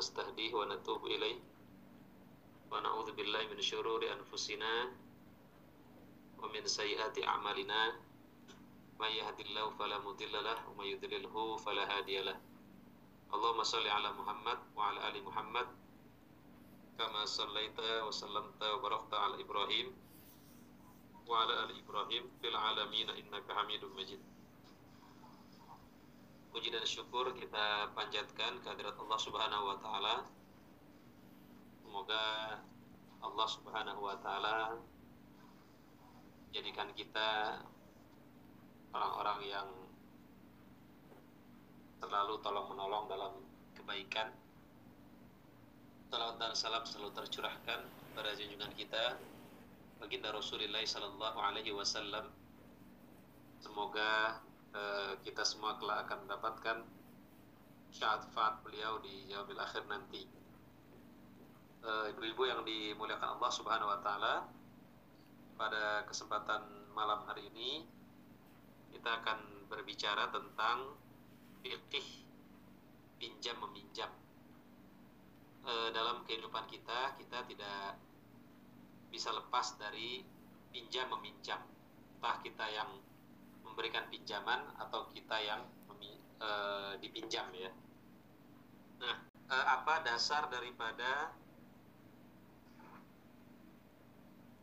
ونستهديه ونتوب إليه ونعوذ بالله من شرور أنفسنا ومن سيئات أعمالنا من يهد الله فلا مضل له ومن يضلله فلا هادي له اللهم صل على محمد وعلى آل محمد كما صليت وسلمت وباركت على إبراهيم وعلى آل إبراهيم في العالمين إنك حميد مجيد Puji dan syukur kita panjatkan kehadirat Allah Subhanahu wa taala. Semoga Allah Subhanahu wa taala jadikan kita orang-orang yang selalu tolong menolong dalam kebaikan. Salawat dan salam selalu tercurahkan pada junjungan kita baginda Rasulullah sallallahu alaihi wasallam. Semoga eh, kita semua kelak akan mendapatkan syafaat beliau di yaumil akhir nanti. Eh, Ibu-ibu yang dimuliakan Allah Subhanahu wa taala, pada kesempatan malam hari ini kita akan berbicara tentang fikih pinjam meminjam. Eh, dalam kehidupan kita kita tidak bisa lepas dari pinjam meminjam. Entah kita yang memberikan pinjaman atau kita yang e, dipinjam ya. Nah, e, apa dasar daripada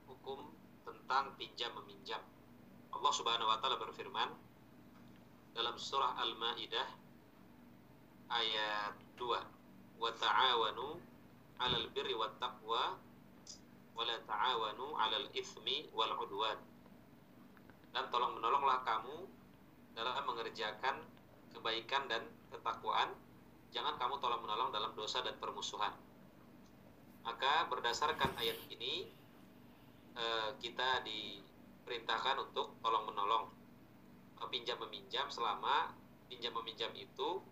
hukum tentang pinjam meminjam? Allah Subhanahu wa taala berfirman dalam surah Al-Maidah ayat 2, "Wa ta'awanu 'alal birri wat taqwa wa la ta'awanu 'alal itsmi wal 'udwan." Dan tolong menolonglah kamu dalam mengerjakan kebaikan dan ketakwaan. Jangan kamu tolong menolong dalam dosa dan permusuhan. Maka berdasarkan ayat ini eh, kita diperintahkan untuk tolong menolong. Pinjam meminjam selama pinjam meminjam itu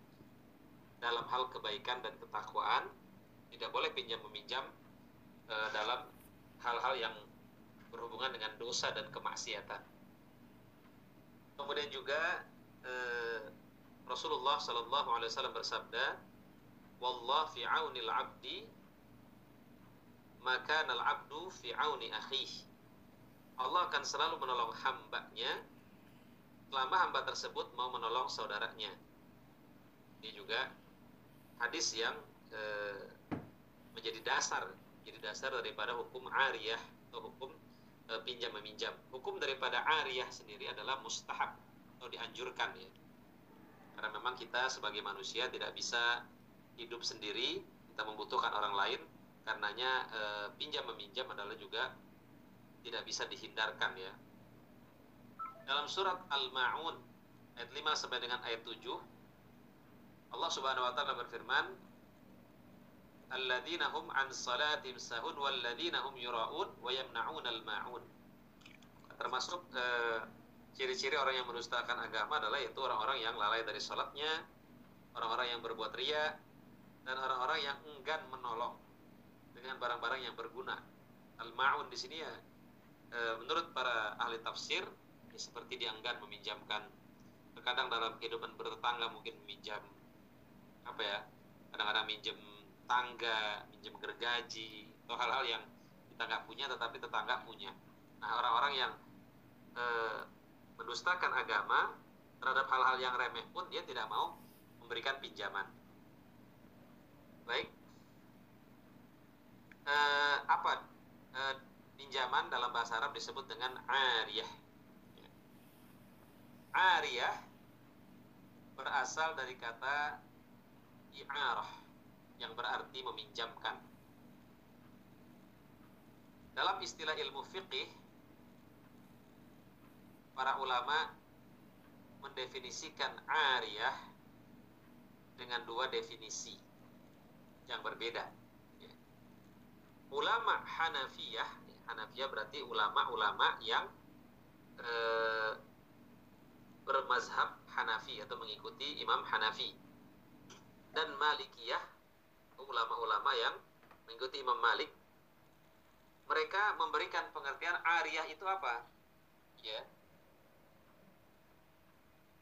dalam hal kebaikan dan ketakwaan. Tidak boleh pinjam meminjam eh, dalam hal-hal yang berhubungan dengan dosa dan kemaksiatan Kemudian juga eh, Rasulullah Sallallahu Alaihi Wasallam bersabda, "Wallah fi aunil abdi, maka nal abdu fi auni akhih." Allah akan selalu menolong hambanya selama hamba tersebut mau menolong saudaranya. Ini juga hadis yang eh, menjadi dasar, jadi dasar daripada hukum ariyah atau hukum pinjam meminjam. Hukum daripada ariyah sendiri adalah mustahab atau dianjurkan ya. Karena memang kita sebagai manusia tidak bisa hidup sendiri, kita membutuhkan orang lain. Karenanya e, pinjam meminjam adalah juga tidak bisa dihindarkan ya. Dalam surat Al-Maun ayat 5 sampai dengan ayat 7 Allah Subhanahu wa taala berfirman alladzina hum an salatihim sahun walladzina hum yura'un wa yamna'una al-ma'un. Termasuk eh, ciri-ciri orang yang mendustakan agama adalah yaitu orang-orang yang lalai dari salatnya, orang-orang yang berbuat ria dan orang-orang yang enggan menolong dengan barang-barang yang berguna. Al-ma'un di sini ya eh, menurut para ahli tafsir ya, seperti dienggan meminjamkan terkadang dalam kehidupan bertetangga mungkin meminjam apa ya kadang-kadang minjem tangga, minjem gergaji, atau hal-hal yang kita nggak punya tetapi tetangga punya. Nah orang-orang yang e, mendustakan agama terhadap hal-hal yang remeh pun dia tidak mau memberikan pinjaman. Baik, e, apa e, pinjaman dalam bahasa Arab disebut dengan ariyah. Ariyah berasal dari kata i'arah yang berarti meminjamkan. Dalam istilah ilmu fiqih, para ulama mendefinisikan ariyah dengan dua definisi yang berbeda. Ulama Hanafiyah, Hanafiyah berarti ulama-ulama yang eh, bermazhab Hanafi atau mengikuti Imam Hanafi dan Malikiyah ulama-ulama yang mengikuti Imam Malik. Mereka memberikan pengertian ariyah itu apa? Ya.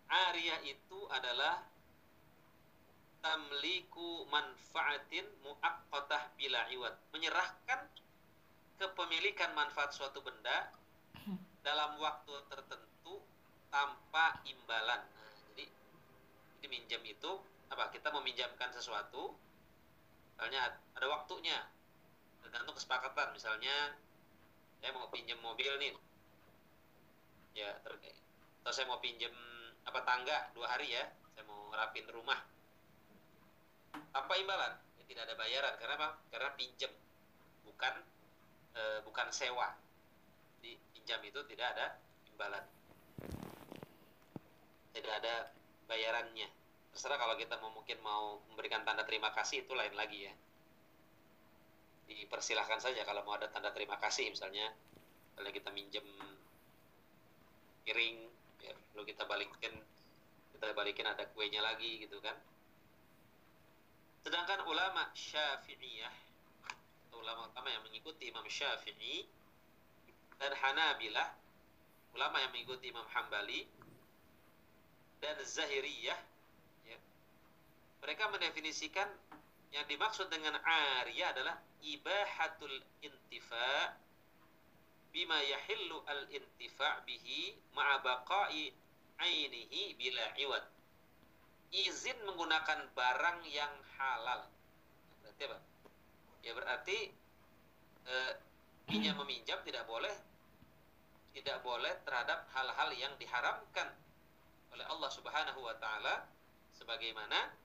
Ariyah itu adalah tamliku manfaatin muaqqatah bila iwat. Menyerahkan kepemilikan manfaat suatu benda dalam waktu tertentu tanpa imbalan. Nah, jadi jadi minjam itu apa kita meminjamkan sesuatu misalnya ada waktunya. Tergantung kesepakatan. Misalnya saya mau pinjam mobil nih. Ya terkait atau saya mau pinjam apa tangga dua hari ya. Saya mau ngerapin rumah. Tanpa imbalan. Ya, tidak ada bayaran. Karena apa? Karena pinjam. Bukan e, bukan sewa. Di pinjam itu tidak ada imbalan. Tidak ada bayarannya terserah kalau kita mau mungkin mau memberikan tanda terima kasih itu lain lagi ya. Dipersilahkan saja kalau mau ada tanda terima kasih misalnya kalau kita minjem piring ya, lalu kita balikin kita balikin ada kuenya lagi gitu kan. Sedangkan ulama syafi'iyah ulama ulama yang mengikuti Imam Syafi'i dan Hanabilah ulama yang mengikuti Imam Hambali dan Zahiriyah ya, mereka mendefinisikan yang dimaksud dengan arya adalah ibahatul intifa bima yahillu al intifa bihi ma'a baqa'i ainihi bila iwad. Izin menggunakan barang yang halal. Berarti apa? Ya berarti eh, pinjam meminjam tidak boleh tidak boleh terhadap hal-hal yang diharamkan oleh Allah Subhanahu wa taala sebagaimana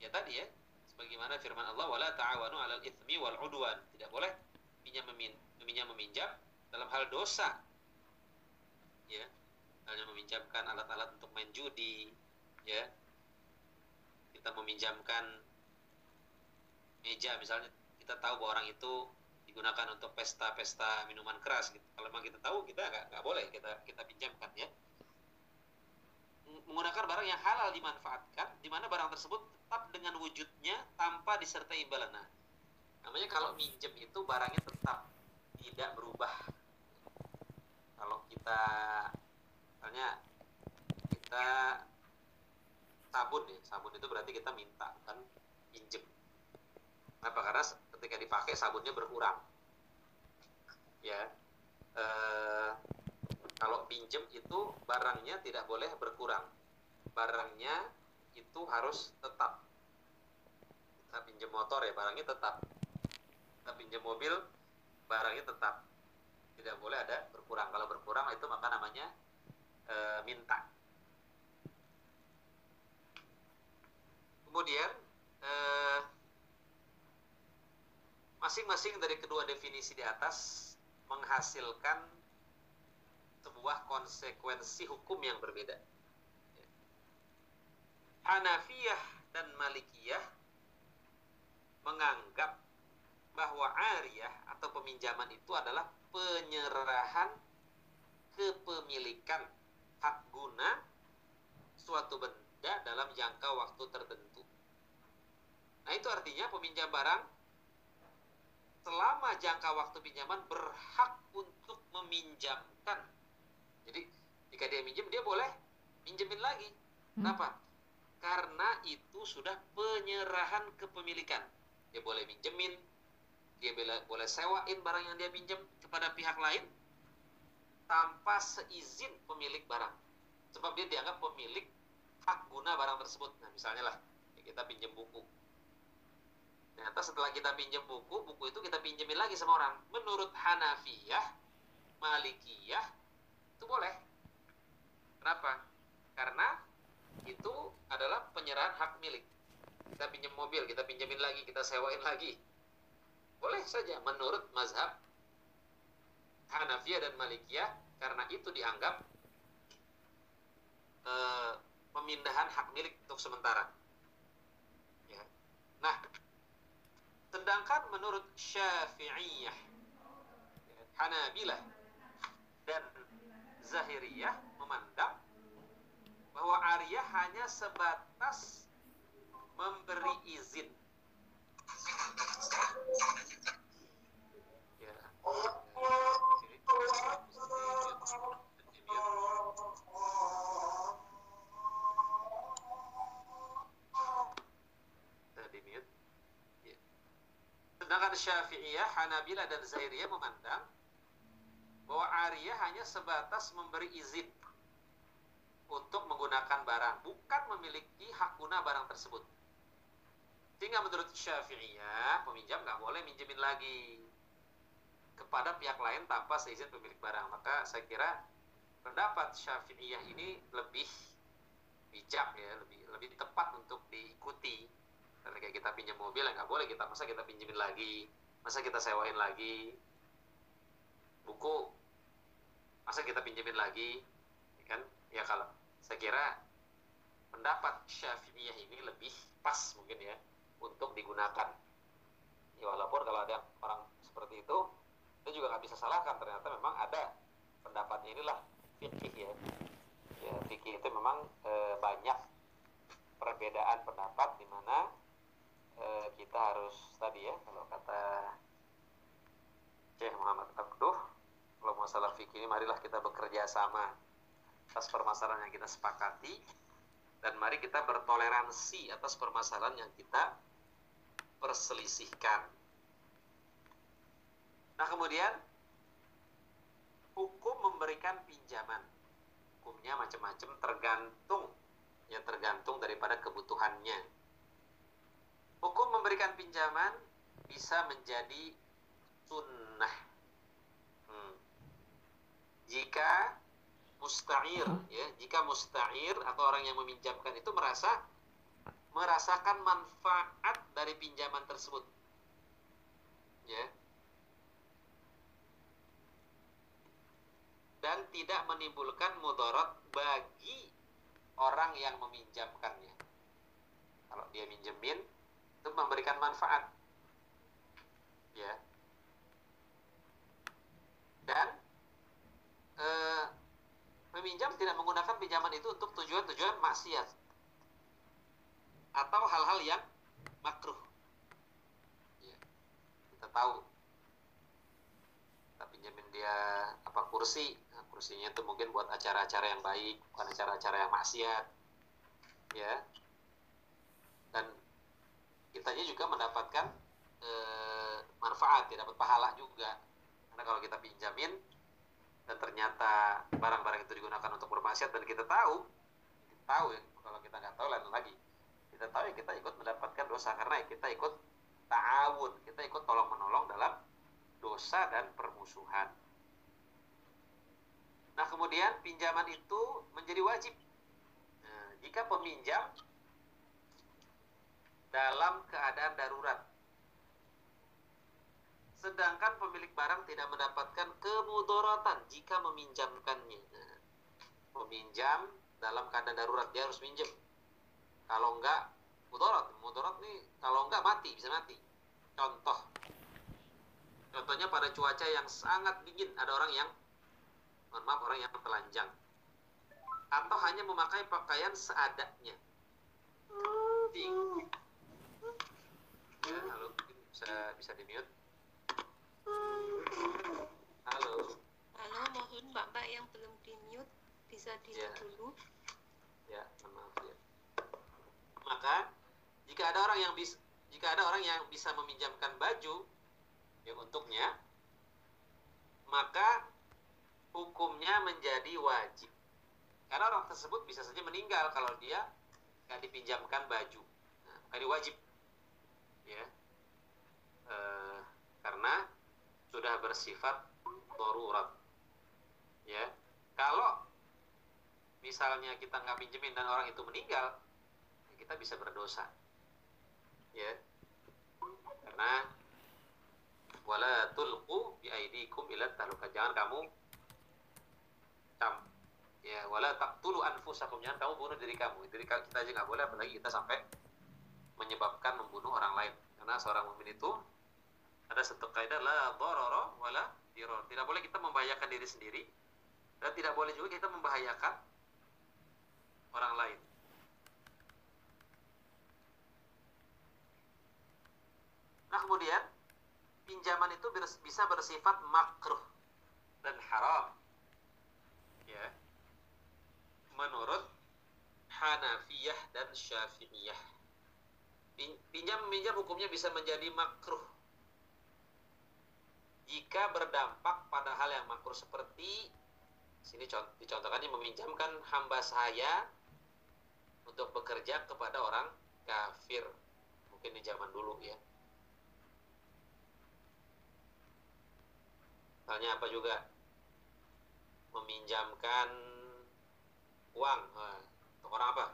ya tadi ya sebagaimana firman Allah wala ta'awanu 'alal itsmi wal 'udwan. Tidak boleh pinjam meminjam meminjam dalam hal dosa. Ya. Hanya meminjamkan alat-alat untuk main judi, ya. Kita meminjamkan meja misalnya kita tahu bahwa orang itu digunakan untuk pesta-pesta minuman keras gitu. Kalau memang kita tahu kita nggak boleh kita kita pinjamkan ya menggunakan barang yang halal dimanfaatkan, di mana barang tersebut tetap dengan wujudnya tanpa disertai imbalan. Nah, namanya kalau minjem itu barangnya tetap tidak berubah. Kalau kita, misalnya kita sabun ya, sabun itu berarti kita minta kan pinjem. Kenapa? Karena ketika dipakai sabunnya berkurang. Ya, eh, kalau pinjem itu barangnya tidak boleh berkurang. Barangnya itu harus tetap. Kita pinjam motor ya barangnya tetap. Kita pinjam mobil barangnya tetap. Tidak boleh ada berkurang. Kalau berkurang itu maka namanya e, minta. Kemudian masing-masing dari kedua definisi di atas menghasilkan sebuah konsekuensi hukum yang berbeda. Hanafiyah dan Malikiyah menganggap bahwa ariyah atau peminjaman itu adalah penyerahan kepemilikan hak guna suatu benda dalam jangka waktu tertentu. Nah, itu artinya peminjam barang selama jangka waktu pinjaman berhak untuk meminjamkan jadi jika dia minjem dia boleh minjemin lagi. Hmm. Kenapa? Karena itu sudah penyerahan kepemilikan. Dia boleh minjemin, dia boleh sewain barang yang dia pinjam kepada pihak lain tanpa seizin pemilik barang. Sebab dia dianggap pemilik hak guna barang tersebut. Nah, misalnya lah, kita pinjam buku. Ternyata setelah kita pinjam buku, buku itu kita pinjemin lagi sama orang. Menurut Hanafiyah, Malikiyah, itu boleh. Kenapa? Karena itu adalah penyerahan hak milik. Kita pinjam mobil, kita pinjemin lagi, kita sewain lagi. Boleh saja menurut mazhab Hanafiyah dan Malikiyah karena itu dianggap e, pemindahan hak milik untuk sementara. Ya. Nah, sedangkan menurut Syafi'iyah, Hanabilah dan Zahiriyah memandang bahwa Arya hanya sebatas memberi izin. Ya. ya. Sedangkan Syafi'iyah, Hanabila, dan Zahiriyah memandang bahwa ariyah hanya sebatas memberi izin untuk menggunakan barang, bukan memiliki hak guna barang tersebut. Sehingga menurut Syafi'iyah, peminjam nggak boleh minjemin lagi kepada pihak lain tanpa seizin pemilik barang. Maka saya kira pendapat Syafi'iyah ini lebih bijak ya, lebih lebih tepat untuk diikuti. Karena kayak kita pinjam mobil ya nggak boleh kita masa kita pinjemin lagi, masa kita sewain lagi buku, masa kita pinjemin lagi, ya kan? Ya kalau saya kira pendapat Syafi'iyah ini lebih pas mungkin ya untuk digunakan. Ya walaupun kalau ada orang seperti itu, kita juga nggak bisa salahkan. Ternyata memang ada pendapatnya inilah fikih ya. Ya fikih itu memang e, banyak perbedaan pendapat di mana e, kita harus tadi ya kalau kata Syekh Muhammad Abduh, kalau masalah fikih ini marilah kita bekerja sama atas permasalahan yang kita sepakati dan mari kita bertoleransi atas permasalahan yang kita perselisihkan. Nah kemudian hukum memberikan pinjaman, hukumnya macam-macam tergantung ya tergantung daripada kebutuhannya. Hukum memberikan pinjaman bisa menjadi sunnah. Jika musta'ir ya jika musta'ir atau orang yang meminjamkan itu merasa merasakan manfaat dari pinjaman tersebut. Ya. Dan tidak menimbulkan mudarat bagi orang yang meminjamkannya. Kalau dia minjemin itu memberikan manfaat. Ya. Dan eh, meminjam tidak menggunakan pinjaman itu untuk tujuan-tujuan maksiat atau hal-hal yang makruh. Ya, kita tahu kita pinjamin dia apa kursi, nah, kursinya itu mungkin buat acara-acara yang baik, bukan acara-acara yang maksiat, ya. Dan kitanya juga mendapatkan e, manfaat, tidak dapat pahala juga. Karena kalau kita pinjamin dan ternyata barang-barang itu digunakan untuk bermaksiat dan kita tahu tahu ya kalau kita nggak tahu lain lagi. Kita tahu ya kita ikut mendapatkan dosa karena ya kita ikut ta'awun kita ikut tolong menolong dalam dosa dan permusuhan. Nah kemudian pinjaman itu menjadi wajib. Nah, jika peminjam dalam keadaan darurat sedangkan pemilik barang tidak mendapatkan kemudorotan jika meminjamkannya. Peminjam dalam keadaan darurat dia harus minjem. Kalau enggak mudorot, mudorot nih kalau enggak mati bisa mati. Contoh, contohnya pada cuaca yang sangat dingin ada orang yang, mohon maaf orang yang telanjang atau hanya memakai pakaian seadanya. Ding. Ya, halo, bisa bisa di mute. Halo. Halo, mohon Bapak yang belum di mute bisa di mute Ya. dulu. Ya, maaf ya. Maka jika ada orang yang bisa jika ada orang yang bisa meminjamkan baju ya untuknya, maka hukumnya menjadi wajib. Karena orang tersebut bisa saja meninggal kalau dia nggak dipinjamkan baju. Nah, maka dia wajib. Ya. Eh, karena sudah bersifat darurat. Ya. Kalau misalnya kita nggak pinjemin dan orang itu meninggal, kita bisa berdosa. Ya. Karena wala tulqu bi aidikum ila taluka. Jangan kamu cam ya wala taqtulu anfusakum jangan kamu bunuh diri kamu diri kita aja nggak boleh apalagi kita sampai menyebabkan membunuh orang lain karena seorang mukmin itu ada satu kaidah la darara wala dirar. Tidak boleh kita membahayakan diri sendiri dan tidak boleh juga kita membahayakan orang lain. Nah, kemudian pinjaman itu bisa bersifat makruh dan haram. Ya. Menurut Hanafiyah dan Syafi'iyah. Pin- Pinjam-pinjam hukumnya bisa menjadi makruh jika berdampak pada hal yang makruh seperti sini cont- dicontohkan ini meminjamkan hamba saya untuk bekerja kepada orang kafir. Mungkin di zaman dulu ya. Misalnya apa juga? Meminjamkan uang Wah, untuk orang apa?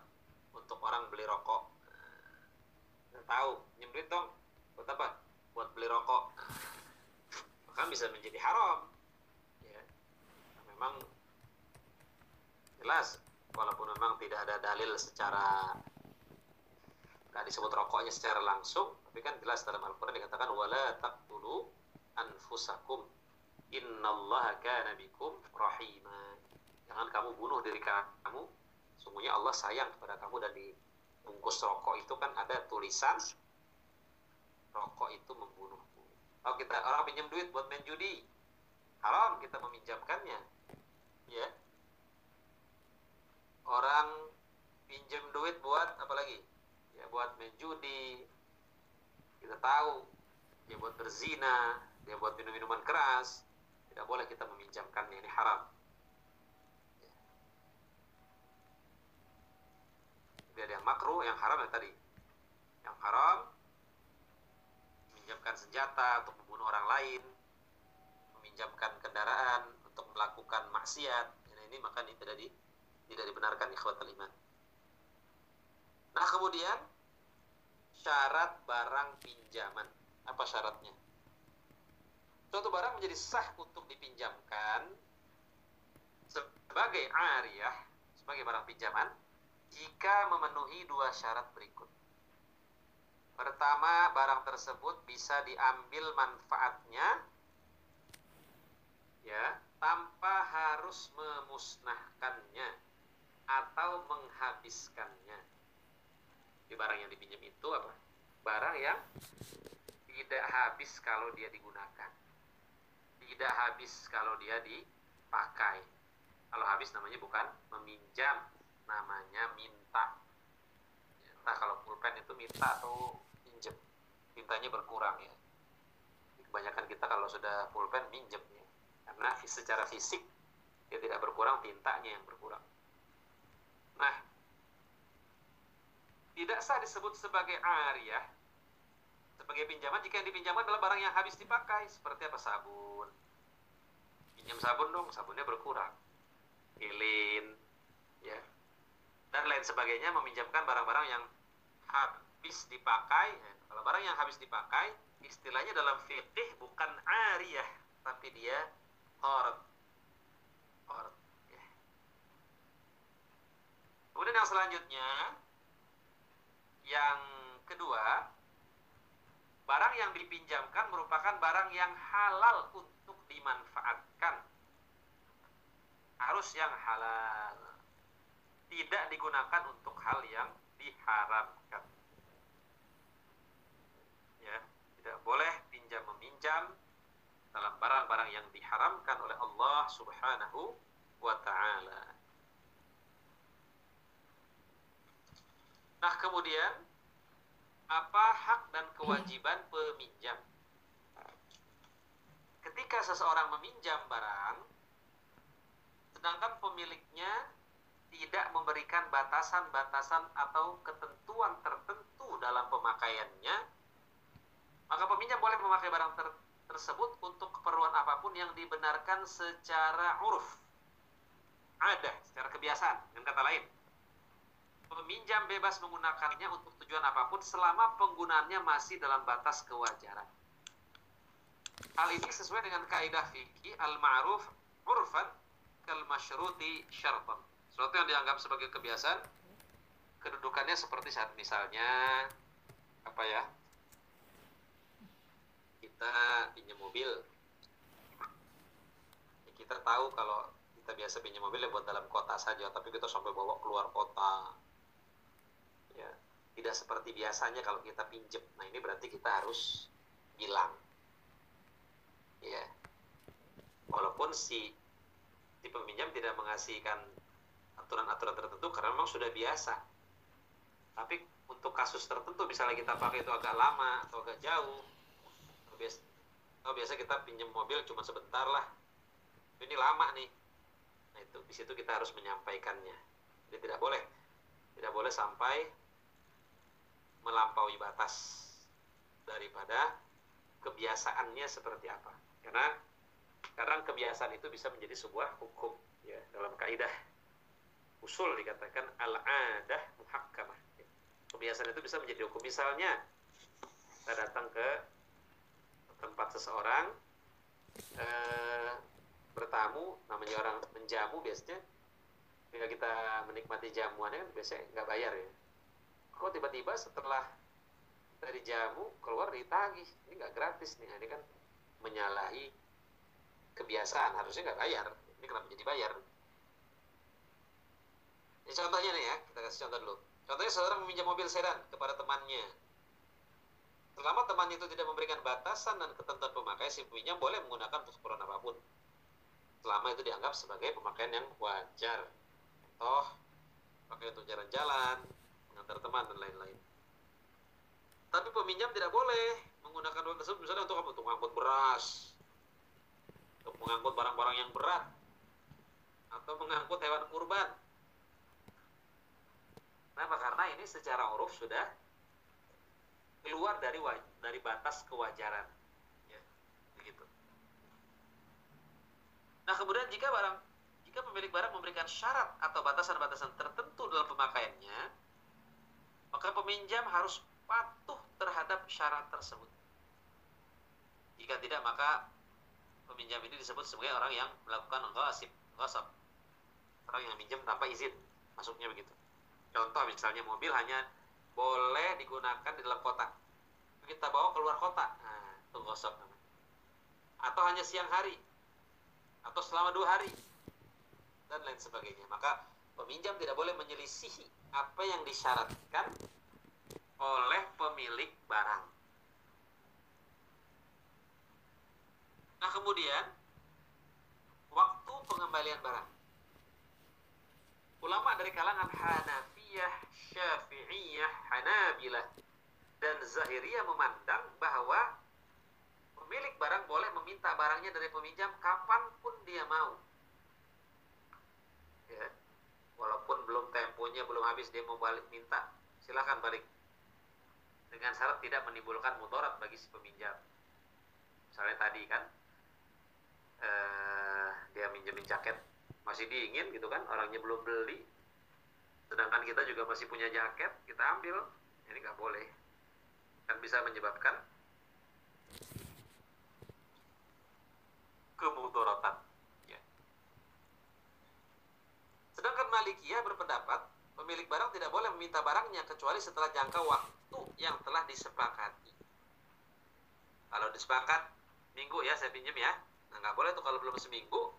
Untuk orang beli rokok. Nggak tahu duit dong. Buat apa? Buat beli rokok maka bisa menjadi haram. Ya. Nah, memang jelas walaupun memang tidak ada dalil secara nggak disebut rokoknya secara langsung tapi kan jelas dalam Al-Quran dikatakan wala taqtulu anfusakum innallaha kana bikum rahima. Jangan kamu bunuh diri kamu sungguhnya Allah sayang kepada kamu dan di bungkus rokok itu kan ada tulisan rokok itu membunuhmu kalau kita orang pinjam duit buat main judi. Haram kita meminjamkannya. Ya. Orang pinjam duit buat apa lagi? Ya buat main judi. Kita tahu. Dia buat berzina. Dia buat minum minuman keras. Tidak boleh kita meminjamkannya. Ini haram. Jadi ada yang makruh yang haram yang tadi. Yang haram meminjamkan senjata untuk membunuh orang lain meminjamkan kendaraan untuk melakukan maksiat. Nah, ini maka ini tidak di, tidak dibenarkan ikhwatul iman. Nah kemudian syarat barang pinjaman. Apa syaratnya? Suatu barang menjadi sah untuk dipinjamkan sebagai ariyah sebagai barang pinjaman jika memenuhi dua syarat berikut Pertama, barang tersebut bisa diambil manfaatnya ya, tanpa harus memusnahkannya atau menghabiskannya. Di barang yang dipinjam itu apa? Barang yang tidak habis kalau dia digunakan. Tidak habis kalau dia dipakai. Kalau habis namanya bukan meminjam, namanya minta entah kalau pulpen itu minta atau pinjem mintanya berkurang ya. Kebanyakan kita kalau sudah pulpen minjem ya. Karena secara fisik dia tidak berkurang tintanya yang berkurang. Nah tidak sah disebut sebagai ariyah. Sebagai pinjaman jika yang dipinjamkan adalah barang yang habis dipakai seperti apa? Sabun. Pinjam sabun dong sabunnya berkurang. Lilin ya. Dan lain sebagainya meminjamkan barang-barang yang habis dipakai. Nah, kalau barang yang habis dipakai, istilahnya dalam fikih bukan ariyah, tapi dia qard. Qard. Ya. Kemudian yang selanjutnya, yang kedua, barang yang dipinjamkan merupakan barang yang halal untuk dimanfaatkan. Harus yang halal tidak digunakan untuk hal yang diharamkan. Ya, tidak boleh pinjam meminjam dalam barang-barang yang diharamkan oleh Allah Subhanahu wa taala. Nah, kemudian apa hak dan kewajiban peminjam? Ketika seseorang meminjam barang sedangkan pemiliknya tidak memberikan batasan-batasan atau ketentuan tertentu dalam pemakaiannya, maka peminjam boleh memakai barang ter tersebut untuk keperluan apa pun yang dibenarkan secara uruf. Ada, secara kebiasaan. Dengan kata lain, peminjam bebas menggunakannya untuk tujuan apa pun selama penggunaannya masih dalam batas kewajaran. Hal ini sesuai dengan kaidah fikih al-ma'ruf urfan kal masyruti syartan sesuatu yang dianggap sebagai kebiasaan kedudukannya seperti saat misalnya apa ya kita pinjam mobil. Ya, kita tahu kalau kita biasa pinjam mobil ya buat dalam kota saja tapi kita sampai bawa keluar kota. Ya tidak seperti biasanya kalau kita pinjam. Nah ini berarti kita harus bilang. Ya. Walaupun si si peminjam tidak mengasihkan aturan-aturan tertentu karena memang sudah biasa. Tapi untuk kasus tertentu misalnya kita pakai itu agak lama atau agak jauh, bias, Oh biasa kita pinjam mobil cuma sebentar lah. Ini lama nih. Nah itu di situ kita harus menyampaikannya. Jadi tidak boleh, tidak boleh sampai melampaui batas daripada kebiasaannya seperti apa. Karena kadang kebiasaan itu bisa menjadi sebuah hukum ya dalam kaidah usul dikatakan al-adah muhakkamah. Kebiasaan itu bisa menjadi hukum. Misalnya kita datang ke tempat seseorang eh, bertamu, namanya orang menjamu biasanya ketika kita menikmati jamuannya kan biasanya nggak bayar ya. Kok tiba-tiba setelah dari jamu keluar ditagih, ini nggak gratis nih, ini kan menyalahi kebiasaan harusnya nggak bayar. Ini kenapa jadi bayar? Ini contohnya nih ya, kita kasih contoh dulu. Contohnya seorang meminjam mobil sedan kepada temannya. Selama teman itu tidak memberikan batasan dan ketentuan pemakai, si peminjam boleh menggunakan keperluan apa pun. Selama itu dianggap sebagai pemakaian yang wajar. Toh, pakai untuk jalan-jalan, mengantar teman, dan lain-lain. Tapi peminjam tidak boleh menggunakan uang tersebut misalnya? Untuk mengangkut beras, untuk mengangkut barang-barang yang berat, atau mengangkut hewan kurban. Kenapa? Karena ini secara uruf sudah keluar dari dari batas kewajaran. Ya, begitu. Nah, kemudian jika barang jika pemilik barang memberikan syarat atau batasan-batasan tertentu dalam pemakaiannya, maka peminjam harus patuh terhadap syarat tersebut. Jika tidak, maka peminjam ini disebut sebagai orang yang melakukan ghasib, ghasab. Orang yang minjam tanpa izin, masuknya begitu. Contoh misalnya mobil hanya boleh digunakan di dalam kota. Kita bawa keluar kota, nah, itu gosok namanya. Atau hanya siang hari, atau selama dua hari, dan lain sebagainya. Maka peminjam tidak boleh menyelisihi apa yang disyaratkan oleh pemilik barang. Nah kemudian waktu pengembalian barang. Ulama dari kalangan Hanafiyah, Syafi'iyah, Hanabilah dan Zahiriyah memandang bahwa pemilik barang boleh meminta barangnya dari peminjam kapan pun dia mau. Ya. Walaupun belum temponya belum habis dia mau balik minta, silahkan balik. Dengan syarat tidak menimbulkan mudarat bagi si peminjam. Misalnya tadi kan eh, dia minjemin jaket masih dingin gitu kan, orangnya belum beli, sedangkan kita juga masih punya jaket kita ambil. Ini nggak boleh. Kan bisa menyebabkan kemudaratan. Ya. sedangkan Malikiyah berpendapat pemilik barang tidak boleh meminta barangnya kecuali setelah jangka waktu yang telah disepakati. Kalau disepakat minggu ya saya pinjam ya. Nah nggak boleh tuh kalau belum seminggu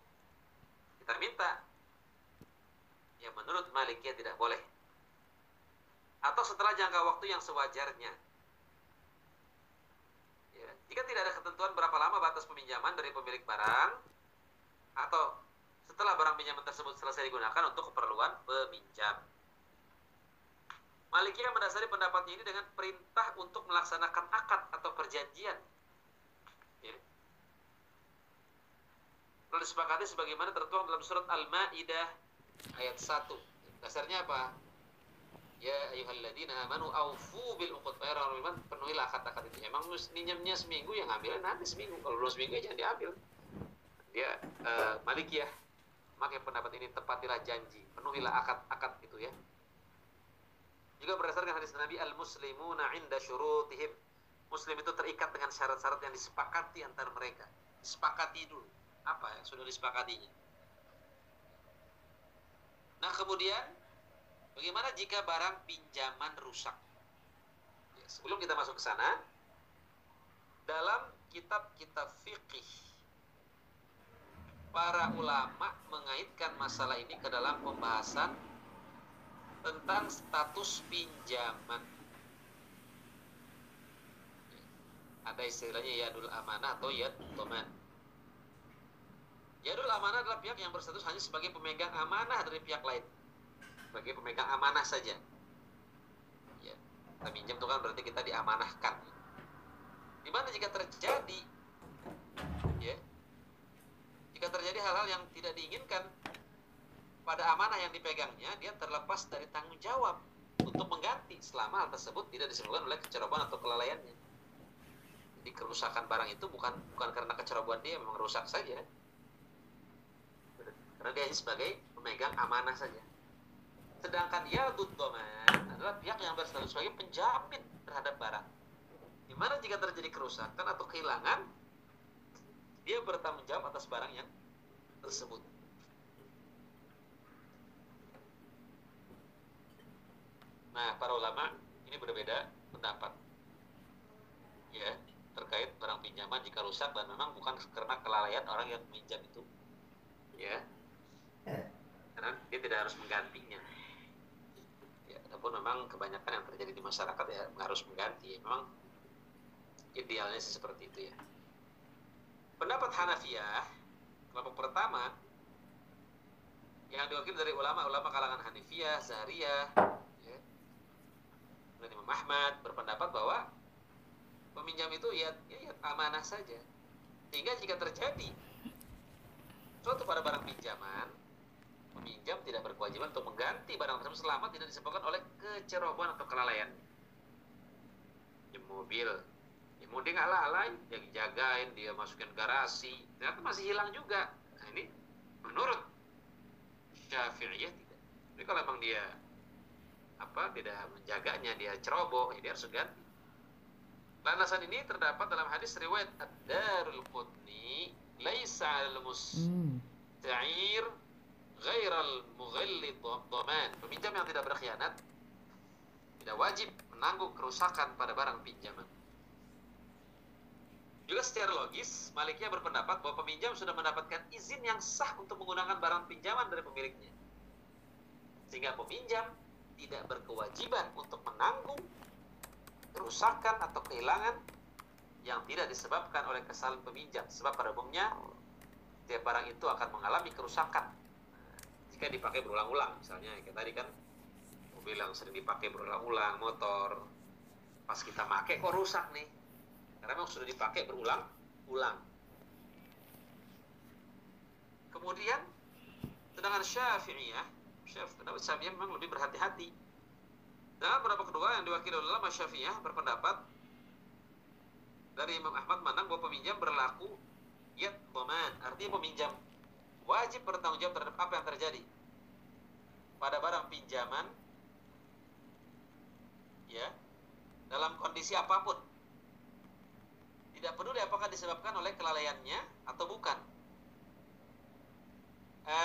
kita minta yang menurut Malikiyah tidak boleh. Atau setelah jangka waktu yang sewajarnya. Ya, jika tidak ada ketentuan berapa lama batas peminjaman dari pemilik barang, atau setelah barang pinjaman tersebut selesai digunakan untuk keperluan peminjam. Malikiyah mendasari pendapatnya ini dengan perintah untuk melaksanakan akad atau perjanjian. Ya. Lalu disepakati sebagaimana tertuang dalam surat Al-Ma'idah ayat 1. Dasarnya apa? Ya ayyuhalladzina amanu aufu bil uqud fa orang penuhilah kata-kata itu. Emang minjamnya seminggu yang ambil nanti seminggu. Kalau belum seminggu jangan diambil. Dia uh, Malikiyah maka pendapat ini tepatilah janji, penuhilah akad-akad itu ya. Juga berdasarkan hadis Nabi al-muslimuna inda syurutihim. Muslim itu terikat dengan syarat-syarat yang disepakati antar mereka. Disepakati dulu. Apa yang sudah disepakatinya? Nah kemudian bagaimana jika barang pinjaman rusak? Ya, sebelum kita masuk ke sana, dalam kitab-kitab fikih para ulama mengaitkan masalah ini ke dalam pembahasan tentang status pinjaman. Ada istilahnya yadul amanah atau yad toman. Yadul amanah adalah pihak yang berstatus hanya sebagai pemegang amanah dari pihak lain. Sebagai pemegang amanah saja. Ya. Kita minjem itu kan berarti kita diamanahkan. Di mana jika terjadi Ya. Jika terjadi hal-hal yang tidak diinginkan pada amanah yang dipegangnya, dia terlepas dari tanggung jawab untuk mengganti selama hal tersebut tidak disebabkan oleh kecerobohan atau kelalaiannya. Jadi kerusakan barang itu bukan bukan karena kecerobohan dia memang rusak saja. Karena dia sebagai pemegang amanah saja. Sedangkan ya doman adalah pihak yang berstatus sebagai penjamin terhadap barang. Di mana jika terjadi kerusakan atau kehilangan, dia bertanggung jawab atas barang yang tersebut. Nah, para ulama ini berbeda pendapat. Ya, terkait barang pinjaman jika rusak dan memang bukan karena kelalaian orang yang meminjam itu. Ya. Karena dia tidak harus menggantinya. Ya, ataupun memang kebanyakan yang terjadi di masyarakat ya harus mengganti. Memang idealnya sih seperti itu ya. Pendapat Hanafiyah kelompok pertama yang diwakili dari ulama-ulama kalangan Hanifiyah, Zahriyah, ya, dan Imam berpendapat bahwa peminjam itu ya, ya, ya amanah saja. Sehingga jika terjadi suatu pada barang pinjaman, peminjam tidak berkewajiban untuk mengganti barang tersebut selama tidak disebabkan oleh kecerobohan atau kelalaian. Di mobil, ya mau dia nggak lalai, dia jagain, dia masukin garasi, ternyata masih hilang juga. Nah ini menurut Syafi'iyah tidak. Tapi kalau memang dia apa tidak menjaganya, dia ceroboh, ya dia harus ganti. Landasan ini terdapat dalam hadis riwayat Ad-Darul Qutni, laisa al-musta'ir ghairal mughallid dhaman. Peminjam yang tidak berkhianat tidak wajib menanggung kerusakan pada barang pinjaman. Juga secara logis, Maliknya berpendapat bahwa peminjam sudah mendapatkan izin yang sah untuk menggunakan barang pinjaman dari pemiliknya. Sehingga peminjam tidak berkewajiban untuk menanggung kerusakan atau kehilangan yang tidak disebabkan oleh kesalahan peminjam. Sebab pada umumnya, tiap barang itu akan mengalami kerusakan jika dipakai berulang-ulang. Misalnya, kayak tadi kan, mobil yang sering dipakai berulang-ulang, motor, pas kita pakai kok rusak nih karena memang sudah dipakai berulang-ulang. Kemudian sedangkan Syafi'iyah, pendapat Syafi'iyah memang lebih berhati-hati. Dan pendapat kedua yang diwakili oleh ulama Syafi'iyah berpendapat dari Imam Ahmad Manang bahwa peminjam berlaku yat boman, artinya peminjam wajib bertanggung jawab terhadap apa yang terjadi pada barang pinjaman ya dalam kondisi apa pun tidak peduli apakah disebabkan oleh kelalaiannya atau bukan. E,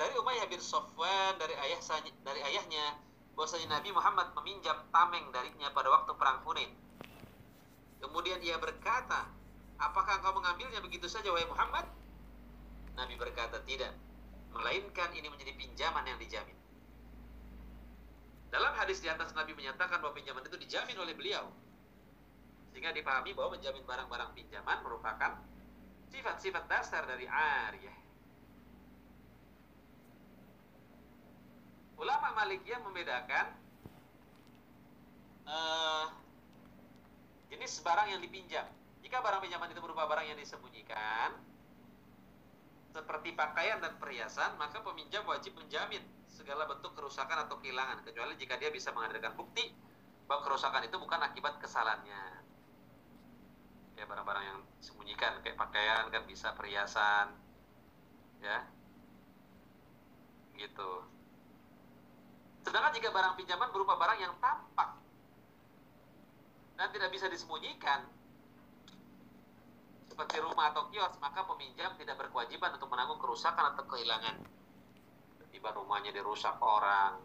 dari Umayyah bin Sofwan dari ayah dari ayahnya bahwasanya Nabi Muhammad meminjam tameng darinya pada waktu perang Hunain. Kemudian ia berkata, "Apakah engkau mengambilnya begitu saja wahai Muhammad?" Nabi berkata, "Tidak, melainkan ini menjadi pinjaman yang dijamin." Dalam hadis di atas Nabi menyatakan bahwa pinjaman itu dijamin oleh beliau sehingga dipahami bahwa menjamin barang-barang pinjaman merupakan sifat-sifat dasar dari ariyah. Ulama Malikiyah membedakan uh, jenis barang yang dipinjam. Jika barang pinjaman itu berupa barang yang disembunyikan, seperti pakaian dan perhiasan, maka peminjam wajib menjamin segala bentuk kerusakan atau kehilangan, kecuali jika dia bisa menghadirkan bukti bahwa kerusakan itu bukan akibat kesalahannya. Ya barang-barang yang disembunyikan kayak pakaian kan bisa perhiasan ya. Gitu. Sedangkan jika barang pinjaman berupa barang yang tampak dan tidak bisa disembunyikan seperti rumah atau kios maka peminjam tidak berkewajiban untuk menanggung kerusakan atau kehilangan tiba rumahnya dirusak orang